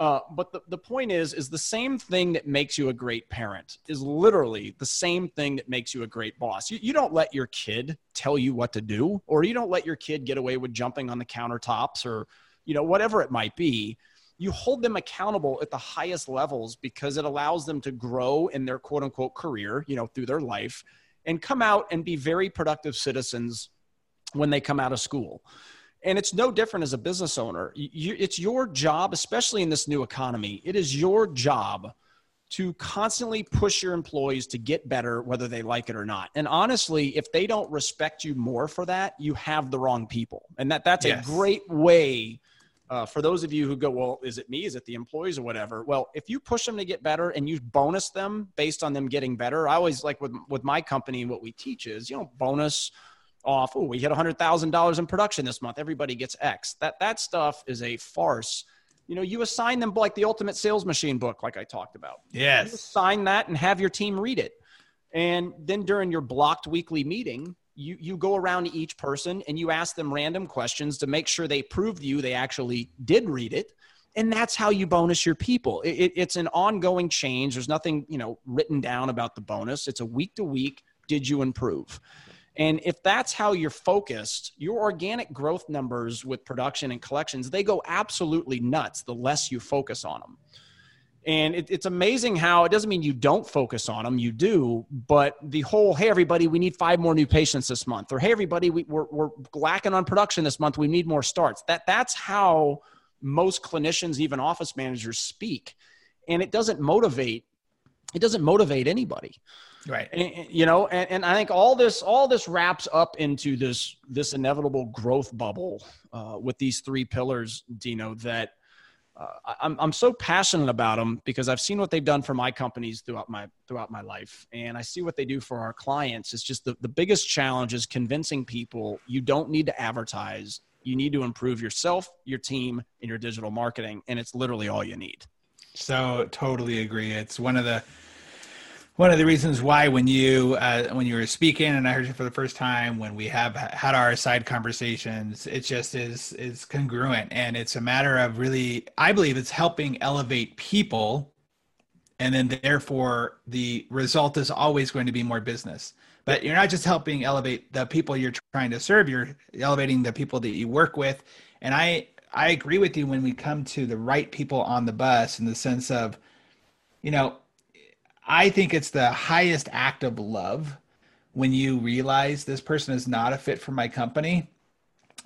Uh, but the, the point is, is the same thing that makes you a great parent is literally the same thing that makes you a great boss. You, you don't let your kid tell you what to do, or you don't let your kid get away with jumping on the countertops or, you know, whatever it might be. You hold them accountable at the highest levels because it allows them to grow in their quote unquote career, you know, through their life and come out and be very productive citizens when they come out of school. And it's no different as a business owner. You, it's your job, especially in this new economy, it is your job to constantly push your employees to get better, whether they like it or not. And honestly, if they don't respect you more for that, you have the wrong people. And that, that's yes. a great way uh, for those of you who go, well, is it me? Is it the employees or whatever? Well, if you push them to get better and you bonus them based on them getting better, I always like with, with my company, what we teach is, you know, bonus off. Oh, we hit $100,000 in production this month. Everybody gets X. That, that stuff is a farce. You know, you assign them like the Ultimate Sales Machine book, like I talked about. Yes. You assign that and have your team read it. And then during your blocked weekly meeting, you, you go around to each person and you ask them random questions to make sure they prove to you they actually did read it and that's how you bonus your people it, it, it's an ongoing change there's nothing you know written down about the bonus it's a week to week did you improve and if that's how you're focused, your organic growth numbers with production and collections, they go absolutely nuts the less you focus on them. And it, it's amazing how it doesn't mean you don't focus on them, you do, but the whole, hey, everybody, we need five more new patients this month, or hey, everybody, we, we're, we're lacking on production this month, we need more starts. That, that's how most clinicians, even office managers, speak. And it doesn't motivate, it doesn't motivate anybody right and, you know and, and i think all this all this wraps up into this this inevitable growth bubble uh, with these three pillars Dino that uh, I'm, I'm so passionate about them because I've seen what they've done for my companies throughout my throughout my life, and I see what they do for our clients. It's just the, the biggest challenge is convincing people you don't need to advertise. You need to improve yourself, your team, and your digital marketing, and it's literally all you need. So totally agree. It's one of the one of the reasons why when you uh, when you were speaking and I heard you for the first time when we have had our side conversations it just is is congruent. And it's a matter of really I believe it's helping elevate people and then therefore the result is always going to be more business. But you're not just helping elevate the people you're trying to serve you're elevating the people that you work with. And I I agree with you when we come to the right people on the bus in the sense of you know I think it's the highest act of love when you realize this person is not a fit for my company.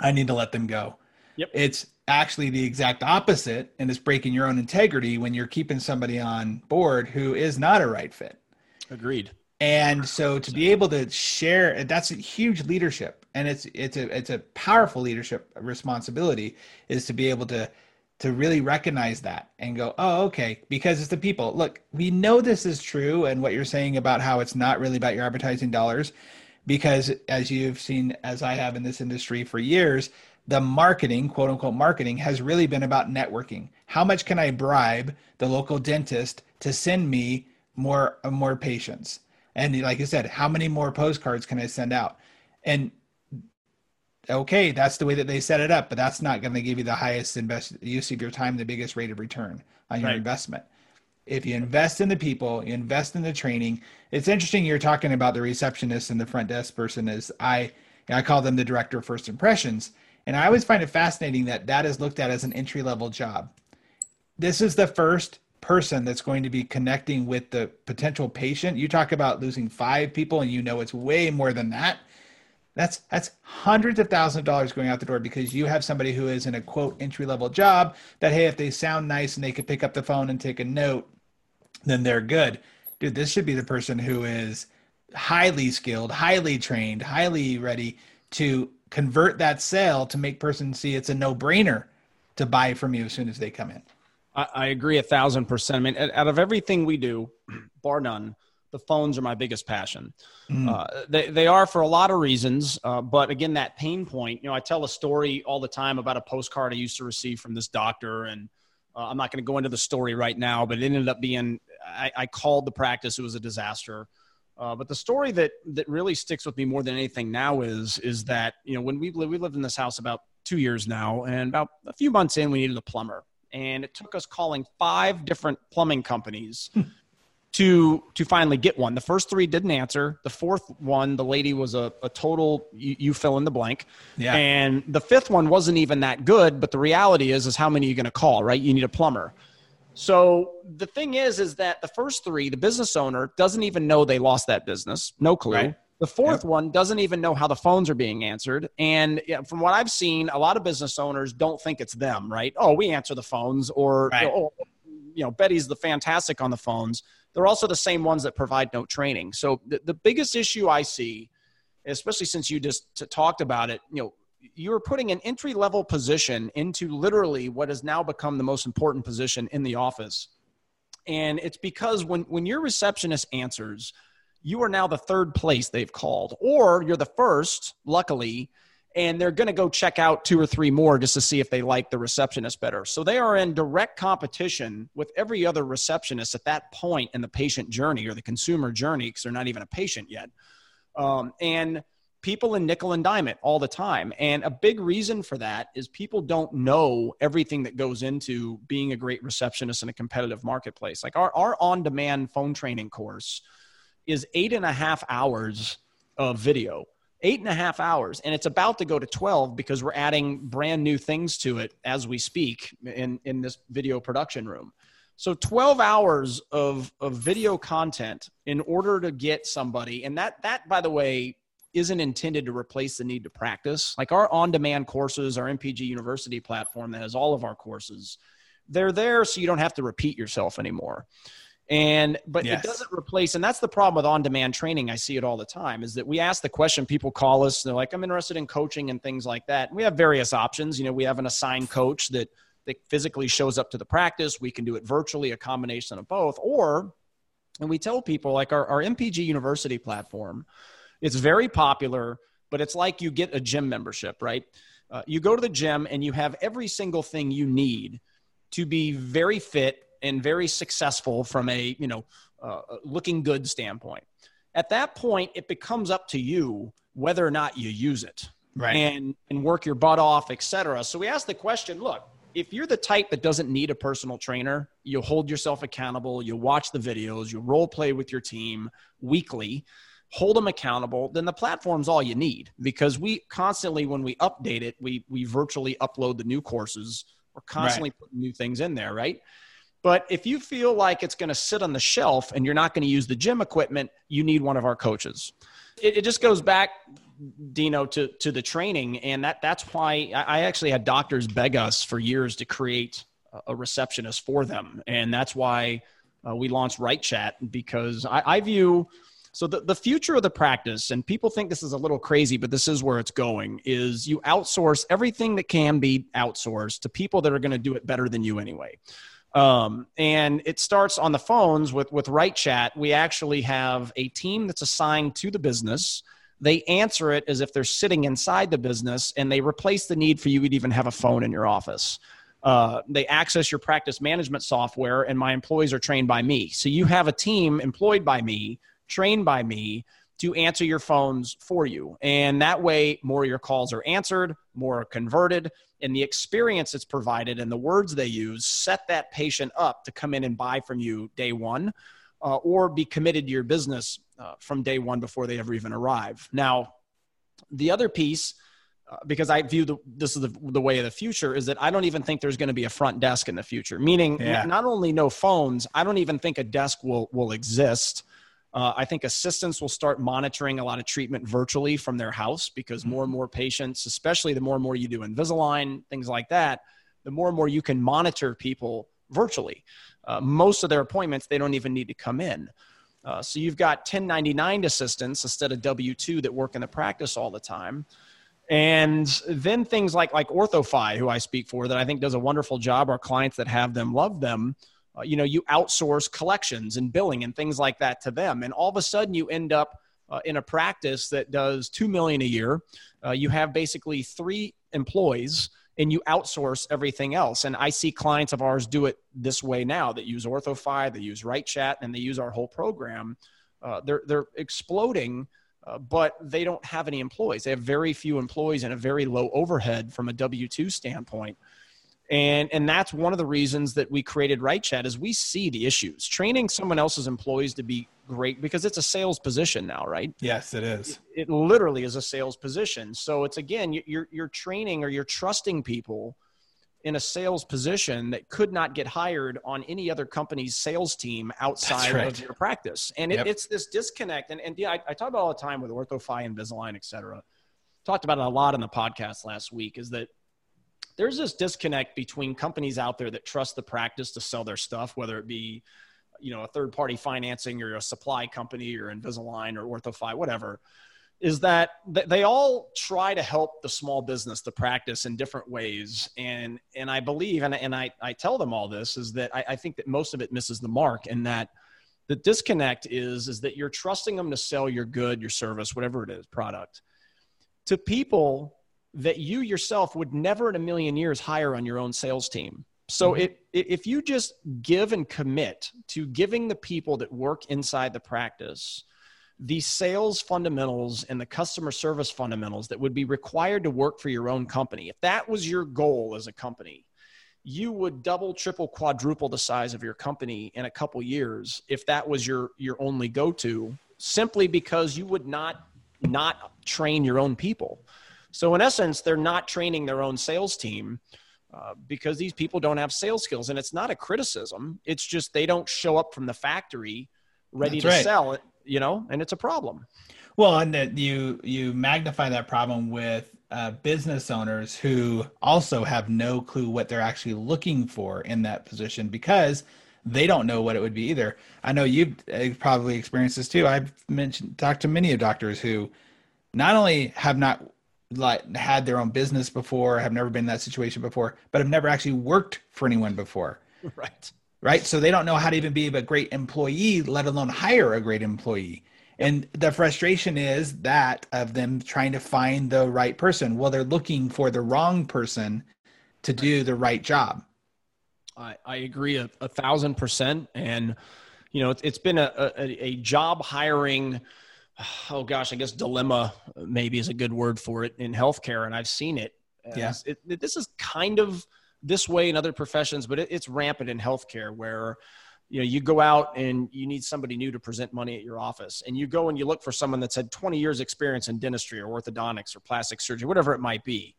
I need to let them go. Yep. It's actually the exact opposite, and it's breaking your own integrity when you're keeping somebody on board who is not a right fit. Agreed. And so to be able to share that's a huge leadership and it's it's a it's a powerful leadership responsibility is to be able to to really recognize that and go, oh, okay, because it's the people. Look, we know this is true, and what you're saying about how it's not really about your advertising dollars, because as you've seen, as I have in this industry for years, the marketing, quote unquote marketing, has really been about networking. How much can I bribe the local dentist to send me more more patients? And like I said, how many more postcards can I send out? And okay, that's the way that they set it up, but that's not going to give you the highest invest use of your time, the biggest rate of return on your right. investment. If you invest in the people, you invest in the training. It's interesting you're talking about the receptionist and the front desk person Is I I call them the director of first impressions. And I always find it fascinating that that is looked at as an entry level job. This is the first person that's going to be connecting with the potential patient. You talk about losing five people, and you know it's way more than that. That's that's hundreds of thousands of dollars going out the door because you have somebody who is in a quote entry level job that hey, if they sound nice and they can pick up the phone and take a note, then they're good. Dude, this should be the person who is highly skilled, highly trained, highly ready to convert that sale to make person see it's a no brainer to buy from you as soon as they come in. I, I agree a thousand percent. I mean, out of everything we do, bar none, the phones are my biggest passion. Mm. Uh, they, they are for a lot of reasons. Uh, but again, that pain point, you know, I tell a story all the time about a postcard I used to receive from this doctor. And uh, I'm not going to go into the story right now, but it ended up being, I, I called the practice. It was a disaster. Uh, but the story that that really sticks with me more than anything now is is that you know when we we lived in this house about two years now, and about a few months in, we needed a plumber, and it took us calling five different plumbing companies. To to finally get one. The first three didn't answer. The fourth one, the lady was a, a total you, you, fill in the blank. Yeah. And the fifth one wasn't even that good. But the reality is, is how many are you going to call? Right? You need a plumber. So the thing is, is that the first three, the business owner doesn't even know they lost that business. No clue. Right. The fourth yep. one doesn't even know how the phones are being answered. And from what I've seen, a lot of business owners don't think it's them, right? Oh, we answer the phones, or right. oh, you know, Betty's the fantastic on the phones. They're also the same ones that provide no training. So the, the biggest issue I see, especially since you just t- talked about it, you know, you're putting an entry level position into literally what has now become the most important position in the office. And it's because when, when your receptionist answers, you are now the third place they've called, or you're the first, luckily, and they're going to go check out two or three more just to see if they like the receptionist better. So they are in direct competition with every other receptionist at that point in the patient journey or the consumer journey because they're not even a patient yet. Um, and people in nickel and dime it all the time. And a big reason for that is people don't know everything that goes into being a great receptionist in a competitive marketplace. Like our, our on demand phone training course is eight and a half hours of video. Eight and a half hours, and it's about to go to 12 because we're adding brand new things to it as we speak in, in this video production room. So 12 hours of, of video content in order to get somebody, and that that by the way isn't intended to replace the need to practice. Like our on demand courses, our MPG University platform that has all of our courses, they're there so you don't have to repeat yourself anymore. And, but yes. it doesn't replace, and that's the problem with on demand training. I see it all the time is that we ask the question, people call us, they're like, I'm interested in coaching and things like that. And we have various options. You know, we have an assigned coach that, that physically shows up to the practice. We can do it virtually, a combination of both. Or, and we tell people like our, our MPG University platform, it's very popular, but it's like you get a gym membership, right? Uh, you go to the gym and you have every single thing you need to be very fit and very successful from a you know uh, looking good standpoint. At that point, it becomes up to you whether or not you use it, right? And and work your butt off, etc. So we ask the question: Look, if you're the type that doesn't need a personal trainer, you hold yourself accountable, you watch the videos, you role play with your team weekly hold them accountable, then the platform's all you need because we constantly, when we update it, we, we virtually upload the new courses. We're constantly right. putting new things in there, right? But if you feel like it's going to sit on the shelf and you're not going to use the gym equipment, you need one of our coaches. It, it, just goes back, Dino, to, to the training. And that, that's why I actually had doctors beg us for years to create a receptionist for them. And that's why uh, we launched WrightChat because I, I view – so the, the future of the practice, and people think this is a little crazy, but this is where it's going, is you outsource everything that can be outsourced to people that are going to do it better than you anyway. Um, and it starts on the phones with with WrightChat. We actually have a team that's assigned to the business. They answer it as if they're sitting inside the business, and they replace the need for you to even have a phone in your office. Uh, they access your practice management software, and my employees are trained by me. So you have a team employed by me trained by me to answer your phones for you. And that way, more of your calls are answered, more are converted, and the experience that's provided and the words they use set that patient up to come in and buy from you day one uh, or be committed to your business uh, from day one before they ever even arrive. Now, the other piece, uh, because I view the, this is the, the way of the future, is that I don't even think there's going to be a front desk in the future. Meaning, yeah. not only no phones, I don't even think a desk will will exist. Uh, I think assistants will start monitoring a lot of treatment virtually from their house because more and mm-hmm. more patients, especially the more and more you do Invisalign, things like that, the more and more you can monitor people virtually. Uh, most of their appointments, they don't even need to come in. Uh, so you've got 1099 assistants instead of W 2 that work in the practice all the time. And then things like like OrthoFi, who I speak for, that I think does a wonderful job. Our clients that have them love them uh, you know you outsource collections and billing and things like that to them. And all of a sudden you end up uh, in a practice that does 2 million a year uh, you have basically three employees and you outsource everything else. And i see clients of ours do it this way now. That use OrthoFi they use WrightChat and they use our whole program. Uh, they're, they're exploding uh, but they don't have any employees. They have very few employees and a very low overhead from a w2 standpoint and and that's one of the reasons that we created WrightChat is we see the issues. Training someone else's employees to be great because it's a sales position now right? Yes it is. It, it literally is a sales position. So it's again you're you're training or you're trusting people in a sales position that could not get hired on any other company's sales team outside right. of your practice. And it, yep. it's this disconnect. And, and yeah I, I talk about all the time with OrthoFi Invisalign et cetera. Talked about it a lot in the podcast last week is that there's this disconnect between companies out there that trust the practice to sell their stuff, whether it be you know a third party financing or a supply company or Invisalign or OrthoFi, whatever, is that they all try to help the small business the practice in different ways. And and I believe and, and I, I tell them all this is that I, I think that most of it misses the mark and that the disconnect is is that you're trusting them to sell your good, your service, whatever it is, product to people that you yourself would never in a million years hire on your own sales team. So mm-hmm. it, if you just give and commit to giving the people that work inside the practice the sales fundamentals and the customer service fundamentals that would be required to work for your own company, if that was your goal as a company, you would double, triple, quadruple the size of your company in a couple years if that was your your only go-to, simply because you would not not train your own people. So in essence, they're not training their own sales team uh, because these people don't have sales skills, and it's not a criticism. It's just they don't show up from the factory ready That's to right. sell it, you know, and it's a problem. Well, and that you you magnify that problem with uh, business owners who also have no clue what they're actually looking for in that position because they don't know what it would be either. I know you've uh, probably experienced this too. I've mentioned talked to many of doctors who not only have not like had their own business before, have never been in that situation before, but have never actually worked for anyone before. Right. Right. So they don't know how to even be a great employee, let alone hire a great employee. And the frustration is that of them trying to find the right person. Well, they're looking for the wrong person to do the right job. I, I agree a, a thousand percent. And, you know, it's, it's been a, a, a job hiring oh gosh, I guess dilemma uh, maybe is a good word for it in healthcare, and I've seen it. Yeah, it, it, this is kind of this way in other professions, but it, it's rampant in healthcare where you know you go out and you need somebody new to present money at your office, and you go and you look for someone that's had 20 years experience in dentistry or orthodontics or plastic surgery, whatever it might be.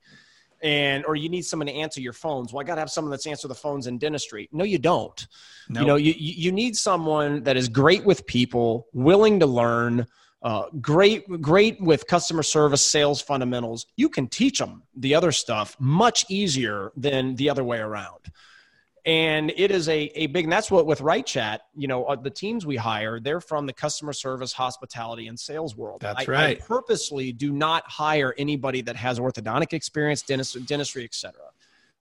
And or you need someone to answer your phones. Well, I got to have someone that's answer the phones in dentistry. No, you don't. Nope. You know, you you need someone that is great with people, willing to learn, uh, great, great with customer service, sales fundamentals. You can teach them the other stuff much easier than the other way around. And it is a, a big, and that's what with WrightChat, you know, uh, the teams we hire, they're from the customer service, hospitality, and sales world. That's I, right. I purposely do not hire anybody that has orthodontic experience, dentist, dentistry, etc.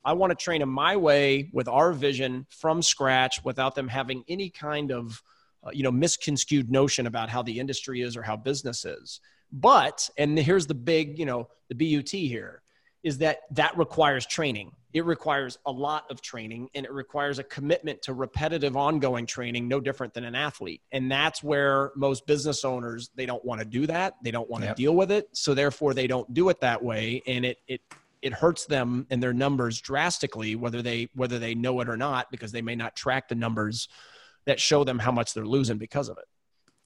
I want to train them my way with our vision from scratch without them having any kind of uh, you know misconstrued notion about how the industry is or how business is. But and here's the big you know the but here is that that requires training. It requires a lot of training and it requires a commitment to repetitive ongoing training no different than an athlete. And that's where most business owners they don't want to do that. They don't want to yep. deal with it. So therefore they don't do it that way. And it it it hurts them and their numbers drastically whether they whether they know it or not because they may not track the numbers that show them how much they're losing because of it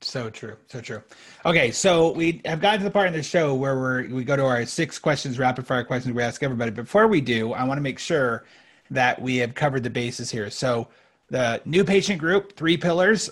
so true. So true. Okay, so we have gotten to the part in the show where we're we go to our six questions, rapid fire questions we ask everybody. Before we do, I want to make sure that we have covered the bases here. So the new patient group, three pillars.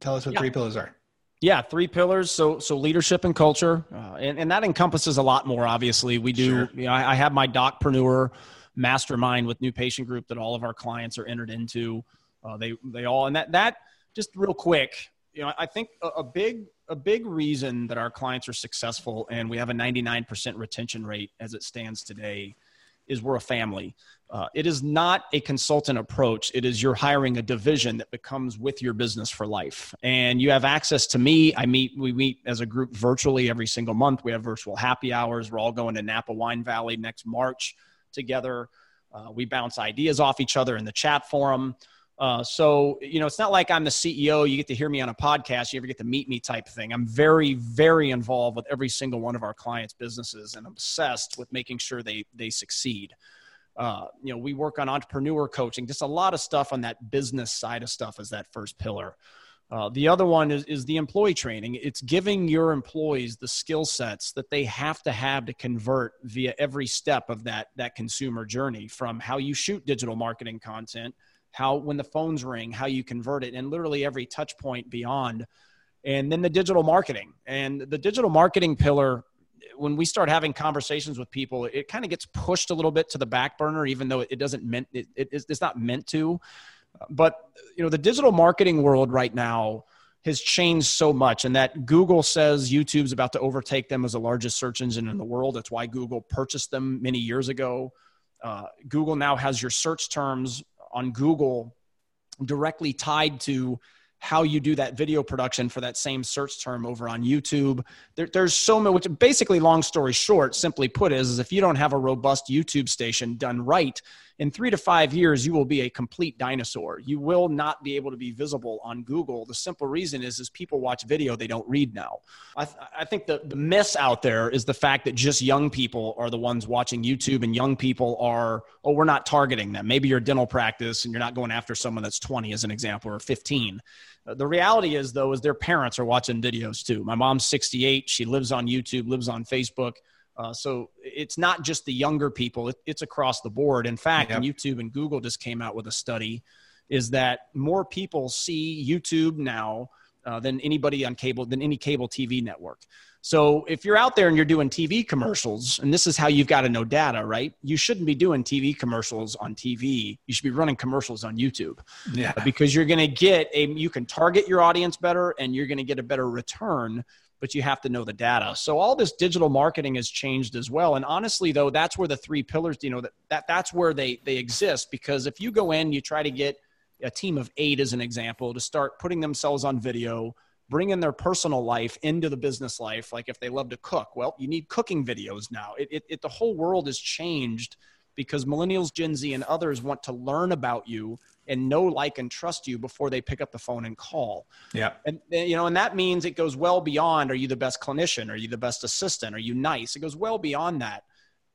Tell us what yeah. three pillars are. Yeah, three pillars. So, so leadership and culture, uh, and and that encompasses a lot more. Obviously, we do. Sure. You know, I, I, have my docpreneur mastermind with new patient group that all of our clients are entered into. Uh, they they all and that that just real quick you know, I think a, a, big a big reason that our clients are successful and we have a 99% retention rate as it stands today is we're a family. Uh, it is not a consultant approach. It is you're hiring a division that becomes with your business for life. And you have access to me. I meet, we meet as a group virtually every single month. We have virtual happy hours. We're all going to Napa Wine Valley next March together. Uh, we bounce ideas off each other in the chat forum. Uh, so, you know, it's not like I'm the CEO, you get to hear me on a podcast, you ever get to meet me type thing. I'm very, very involved with every single one of our clients' businesses and obsessed with making sure they, they succeed. Uh, you know, we work on entrepreneur coaching, just a lot of stuff on that business side of stuff as that first pillar. Uh, the other one is, is the employee training. It's giving your employees the skill sets that they have to have to convert via every step of that, that consumer journey from how you shoot digital marketing content – how when the phones ring, how you convert it, and literally every touch point beyond. And then the digital marketing and the digital marketing pillar. When we start having conversations with people, it kind of gets pushed a little bit to the back burner, even though it doesn't meant it, it, it's not meant to. But you know, the digital marketing world right now has changed so much and that Google says YouTube's about to overtake them as the largest search engine in the world. That's why Google purchased them many years ago. Uh, Google now has your search terms on Google directly tied to how you do that video production for that same search term over on YouTube. There, there's so many, which basically, long story short, simply put, is, is if you don't have a robust YouTube station done right, in three to five years, you will be a complete dinosaur. You will not be able to be visible on Google. The simple reason is, is people watch video, they don't read now. I, th- I think the, the miss out there is the fact that just young people are the ones watching YouTube and young people are, oh, we're not targeting them. Maybe you're a dental practice and you're not going after someone that's 20 as an example or 15. Uh, the reality is though, is their parents are watching videos too. My mom's 68. She lives on YouTube, lives on Facebook uh, so it's not just the younger people; it, it's across the board. In fact, yep. YouTube and Google just came out with a study, is that more people see YouTube now uh, than anybody on cable than any cable TV network. So if you're out there and you're doing TV commercials, and this is how you've got to know data, right? You shouldn't be doing TV commercials on TV. You should be running commercials on YouTube. Yeah. Because you're going to get a you can target your audience better and you're going to get a better return but you have to know the data. So all this digital marketing has changed as well. And honestly, though, that's where the three pillars, you know, that, that that's where they they exist. Because if you go in, you try to get a team of eight, as an example, to start putting themselves on video, bringing their personal life into the business life. Like if they love to cook, well, you need cooking videos now. It, it, it the whole world has changed because millennials, Gen Z, and others want to learn about you and know, like, and trust you before they pick up the phone and call. Yeah. And, you know, and that means it goes well beyond are you the best clinician? Are you the best assistant? Are you nice? It goes well beyond that.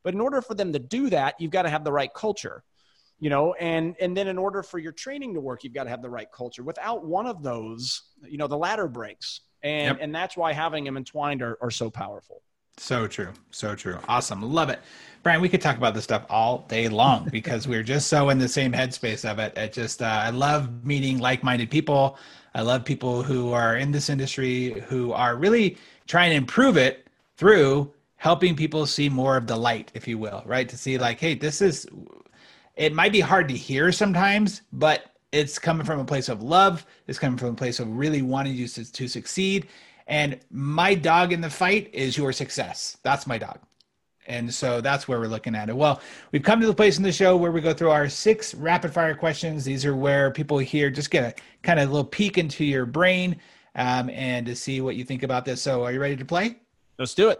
But in order for them to do that, you've got to have the right culture you know and and then in order for your training to work you've got to have the right culture without one of those you know the ladder breaks and yep. and that's why having them entwined are, are so powerful so true. So true. Awesome. Love it. Brian, we could talk about this stuff all day long because we're just so in the same headspace of it. It just, uh, I love meeting like minded people. I love people who are in this industry who are really trying to improve it through helping people see more of the light, if you will, right? To see, like, hey, this is, it might be hard to hear sometimes, but it's coming from a place of love. It's coming from a place of really wanting you to, to succeed and my dog in the fight is your success. That's my dog. And so that's where we're looking at it. Well, we've come to the place in the show where we go through our six rapid fire questions. These are where people here just get a kind of a little peek into your brain um, and to see what you think about this. So, are you ready to play? Let's do it.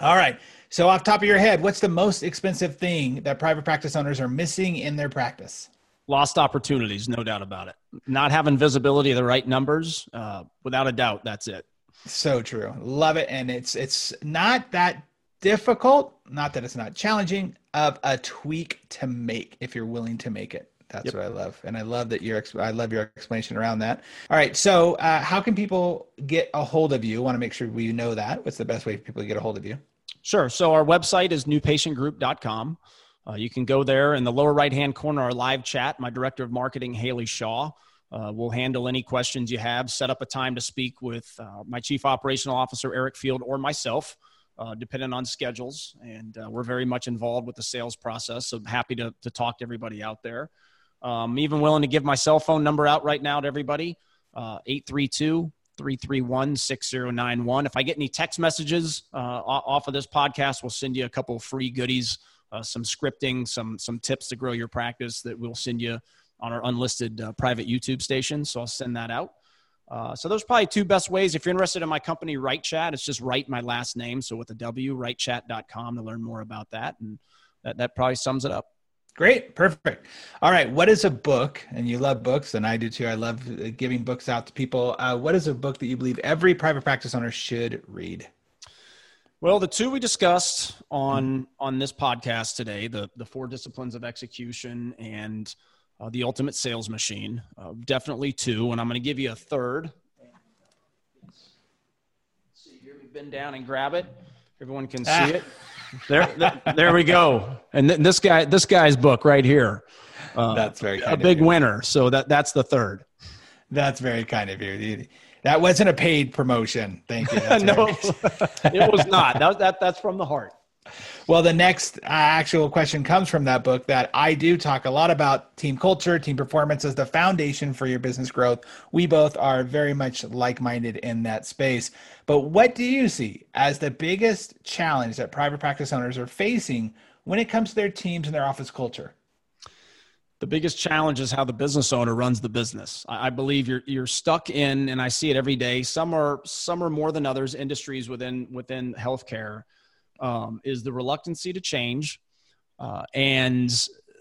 All right. So, off top of your head, what's the most expensive thing that private practice owners are missing in their practice? Lost opportunities, no doubt about it. Not having visibility of the right numbers, uh, without a doubt, that's it. So true. Love it. And it's it's not that difficult, not that it's not challenging, of a tweak to make if you're willing to make it. That's yep. what I love, and I love that your I love your explanation around that. All right, so uh, how can people get a hold of you? I want to make sure we know that. What's the best way for people to get a hold of you? Sure. So our website is newpatientgroup.com. Uh, you can go there in the lower right hand corner, our live chat. My director of marketing, Haley Shaw, uh, will handle any questions you have. Set up a time to speak with uh, my chief operational officer, Eric Field, or myself uh, depending on schedules. And uh, we're very much involved with the sales process. So happy to, to talk to everybody out there. Um, I'm even willing to give my cell phone number out right now to everybody uh, 832 331 6091. If I get any text messages uh, off of this podcast, we'll send you a couple free goodies, some scripting, some, some tips to grow your practice that we'll send you on our unlisted uh, private YouTube station. So I'll send that out. Uh, so those are probably two best ways. If you're interested in my company, WrightChat, it's just Wright my last name. So with a W, wrightchat.com to learn more about that. And that, that probably sums it up. Great. Perfect. All right. What is a book? And you love books, and I do too. I love uh, giving books out to people. Uh, what is a book that you believe every private practice owner should read? Well, the two we discussed on on this podcast today, the the four disciplines of execution and uh, the ultimate sales machine. Uh, definitely two, and I'm going to give you a third. see here, we bend down and grab it. Everyone can see ah. it. There, there, there, we go. And th- this guy, this guy's book right here. Uh, that's very a big winner. So that that's the third. That's very kind of you. That wasn't a paid promotion. Thank you. no, it was not. That, that that's from the heart. Well, the next uh, actual question comes from that book that I do talk a lot about team culture, team performance as the foundation for your business growth. We both are very much like minded in that space. But what do you see as the biggest challenge that private practice owners are facing when it comes to their teams and their office culture? the biggest challenge is how the business owner runs the business. I, believe you're you're stuck in, and I see it every day. Some are some are more than others. Industries within within healthcare um, is the reluctancy to change. Uh, and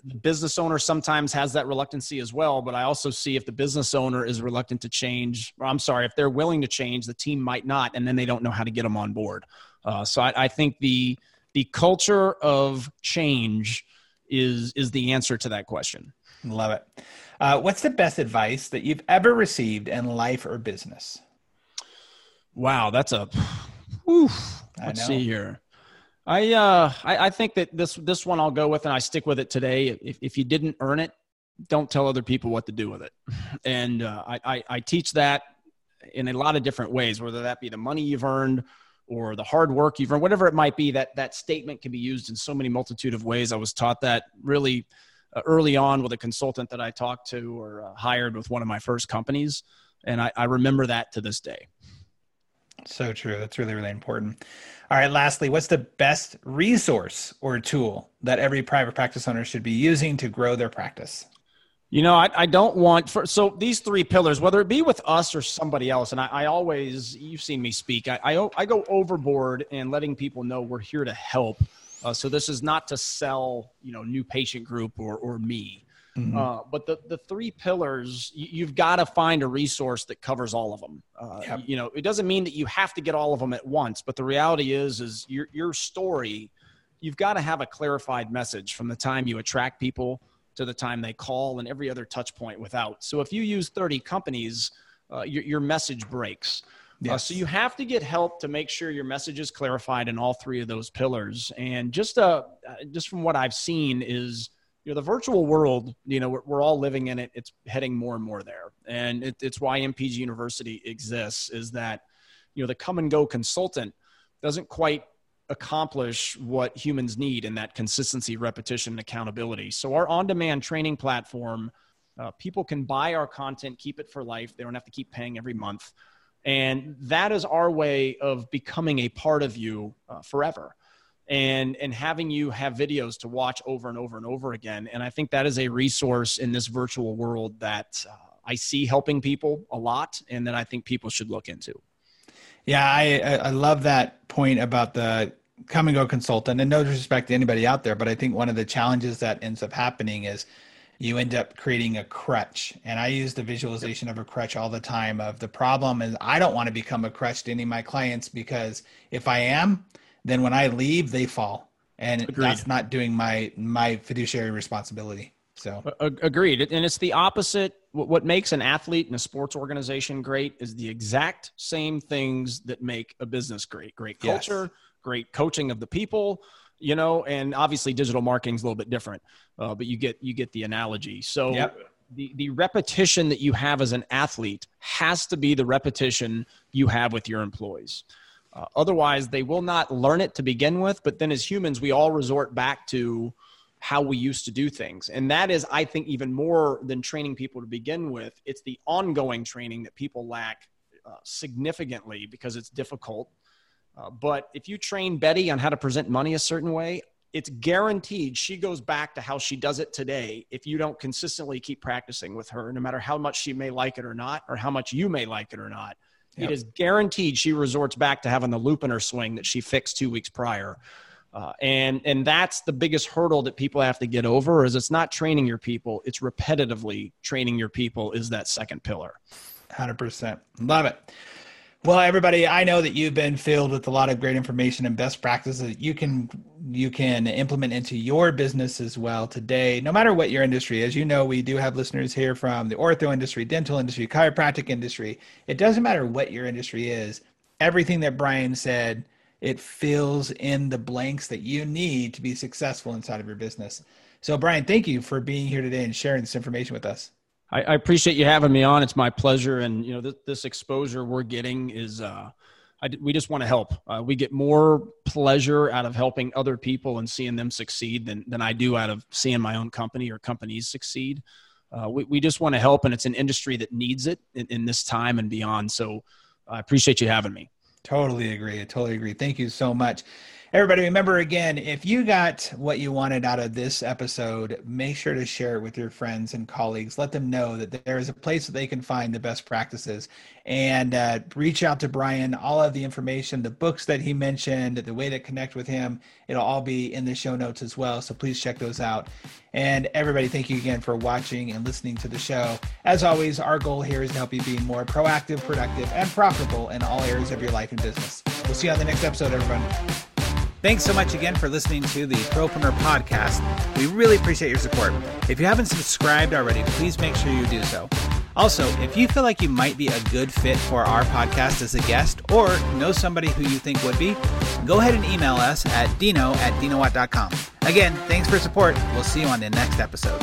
the business owner sometimes has that reluctancy as well. But I also see if the business owner is reluctant to change, or I'm sorry, if they're willing to change, the team might not, and then they don't know how to get them on board. Uh, so I, I think the the culture of change is is the answer to that question. Love it. Uh, what's the best advice that you've ever received in life or business? Wow, that's a. Whew, let's see here. I uh I, I think that this this one I'll go with and I stick with it today. If if you didn't earn it, don't tell other people what to do with it. And uh, I, I I teach that in a lot of different ways, whether that be the money you've earned or the hard work you've earned, whatever it might be. That that statement can be used in so many multitude of ways. I was taught that really uh, early on with a consultant that I talked to or uh, hired with one of my first companies, and I, I remember that to this day. So true. That's really, really important. All right. Lastly, what's the best resource or tool that every private practice owner should be using to grow their practice? You know, I, I don't want for so these three pillars, whether it be with us or somebody else, and I, I always you've seen me speak. I, I, I go overboard in letting people know we're here to help. Uh, so this is not to sell, you know, new patient group or or me. Mm-hmm. Uh, but the, the three pillars, you, have got to find a resource that covers all of them. Uh, yep. You know, it doesn't mean that you have to get all of them at once, but the reality is, is your, your story, you've got to have a clarified message from the time you attract people to the time they call and every other touch point without. So if you use 30 companies, uh, your, your message breaks. Uh, yes. Uh, so you have to get help to make sure your message is clarified in all three of those pillars. And just uh, just from what I've seen is you know the virtual world you know we're, we're all living in it. It's heading more and more there. And it, it's why MPG University exists is that you know the come and go consultant doesn't quite accomplish what humans need in that consistency repetition and accountability. So our on-demand training platform uh, people can buy our content keep it for life. They don't have to keep paying every month. And that is our way of becoming a part of you uh, forever and and having you have videos to watch over and over and over again. And i think that is a resource in this virtual world that uh, i see helping people a lot and that i think people should look into. Yeah i i love that point about the come and go consultant and no disrespect to anybody out there but i think one of the challenges that ends up happening is you end up creating a crutch. And i use the visualization of a crutch all the time of the problem is i don't want to become a crutch to any of my clients because if i am then when i leave they fall. And Agreed. that's not doing my my fiduciary responsibility. So agreed. And it's the opposite. What makes an athlete and a sports organization great is the exact same things that make a business great. Great culture yes great coaching of the people you know and obviously digital marketing is a little bit different uh, but you get you get the analogy. So yep. the, the repetition that you have as an athlete has to be the repetition you have with your employees uh, otherwise they will not learn it to begin with but then as humans we all resort back to how we used to do things. And that is i think even more than training people to begin with. It's the ongoing training that people lack uh, significantly because it's difficult. Uh, but if you train Betty on how to present money a certain way, it's guaranteed she goes back to how she does it today if you don't consistently keep practicing with her, no matter how much she may like it or not, or how much you may like it or not. Yep. It is guaranteed she resorts back to having the loop in her swing that she fixed two weeks prior. Uh, and and that's the biggest hurdle that people have to get over is it's not training your people it's repetitively training your people is that second pillar 100% love it well, everybody, I know that you've been filled with a lot of great information and best practices that you can you can implement into your business as well today, no matter what your industry. As you know, we do have listeners here from the ortho industry, dental industry, chiropractic industry. It doesn't matter what your industry is. Everything that Brian said, it fills in the blanks that you need to be successful inside of your business. So, Brian, thank you for being here today and sharing this information with us. I, I, appreciate you having me on. It's my pleasure. And, you know, this, this exposure we're getting is, uh, I, we just want to help. Uh, we get more pleasure out of helping other people and seeing them succeed than, than I do out of seeing my own company or companies succeed. Uh, we, we just want to help, and it's an industry that needs it in, in this time and beyond. So I appreciate you having me. Totally agree. I totally agree. Thank you so much. Everybody, remember again, if you got what you wanted out of this episode, make sure to share it with your friends and colleagues. Let them know that there is a place that they can find the best practices and uh, reach out to Brian. All of the information, the books that he mentioned, the way to connect with him, it'll all be in the show notes as well. So please check those out. And everybody, thank you again for watching and listening to the show. As always, our goal here is to help you be more proactive, productive, and profitable in all areas of your life and business. We'll see you on the next episode, everyone. Thanks so much again for listening to the Propreneur podcast. We really appreciate your support. If you haven't subscribed already, please make sure you do so. Also, if you feel like you might be a good fit for our podcast as a guest or know somebody who you think would be, go ahead and email us at dino at dinowatt.com. Again, thanks for support. We'll see you on the next episode.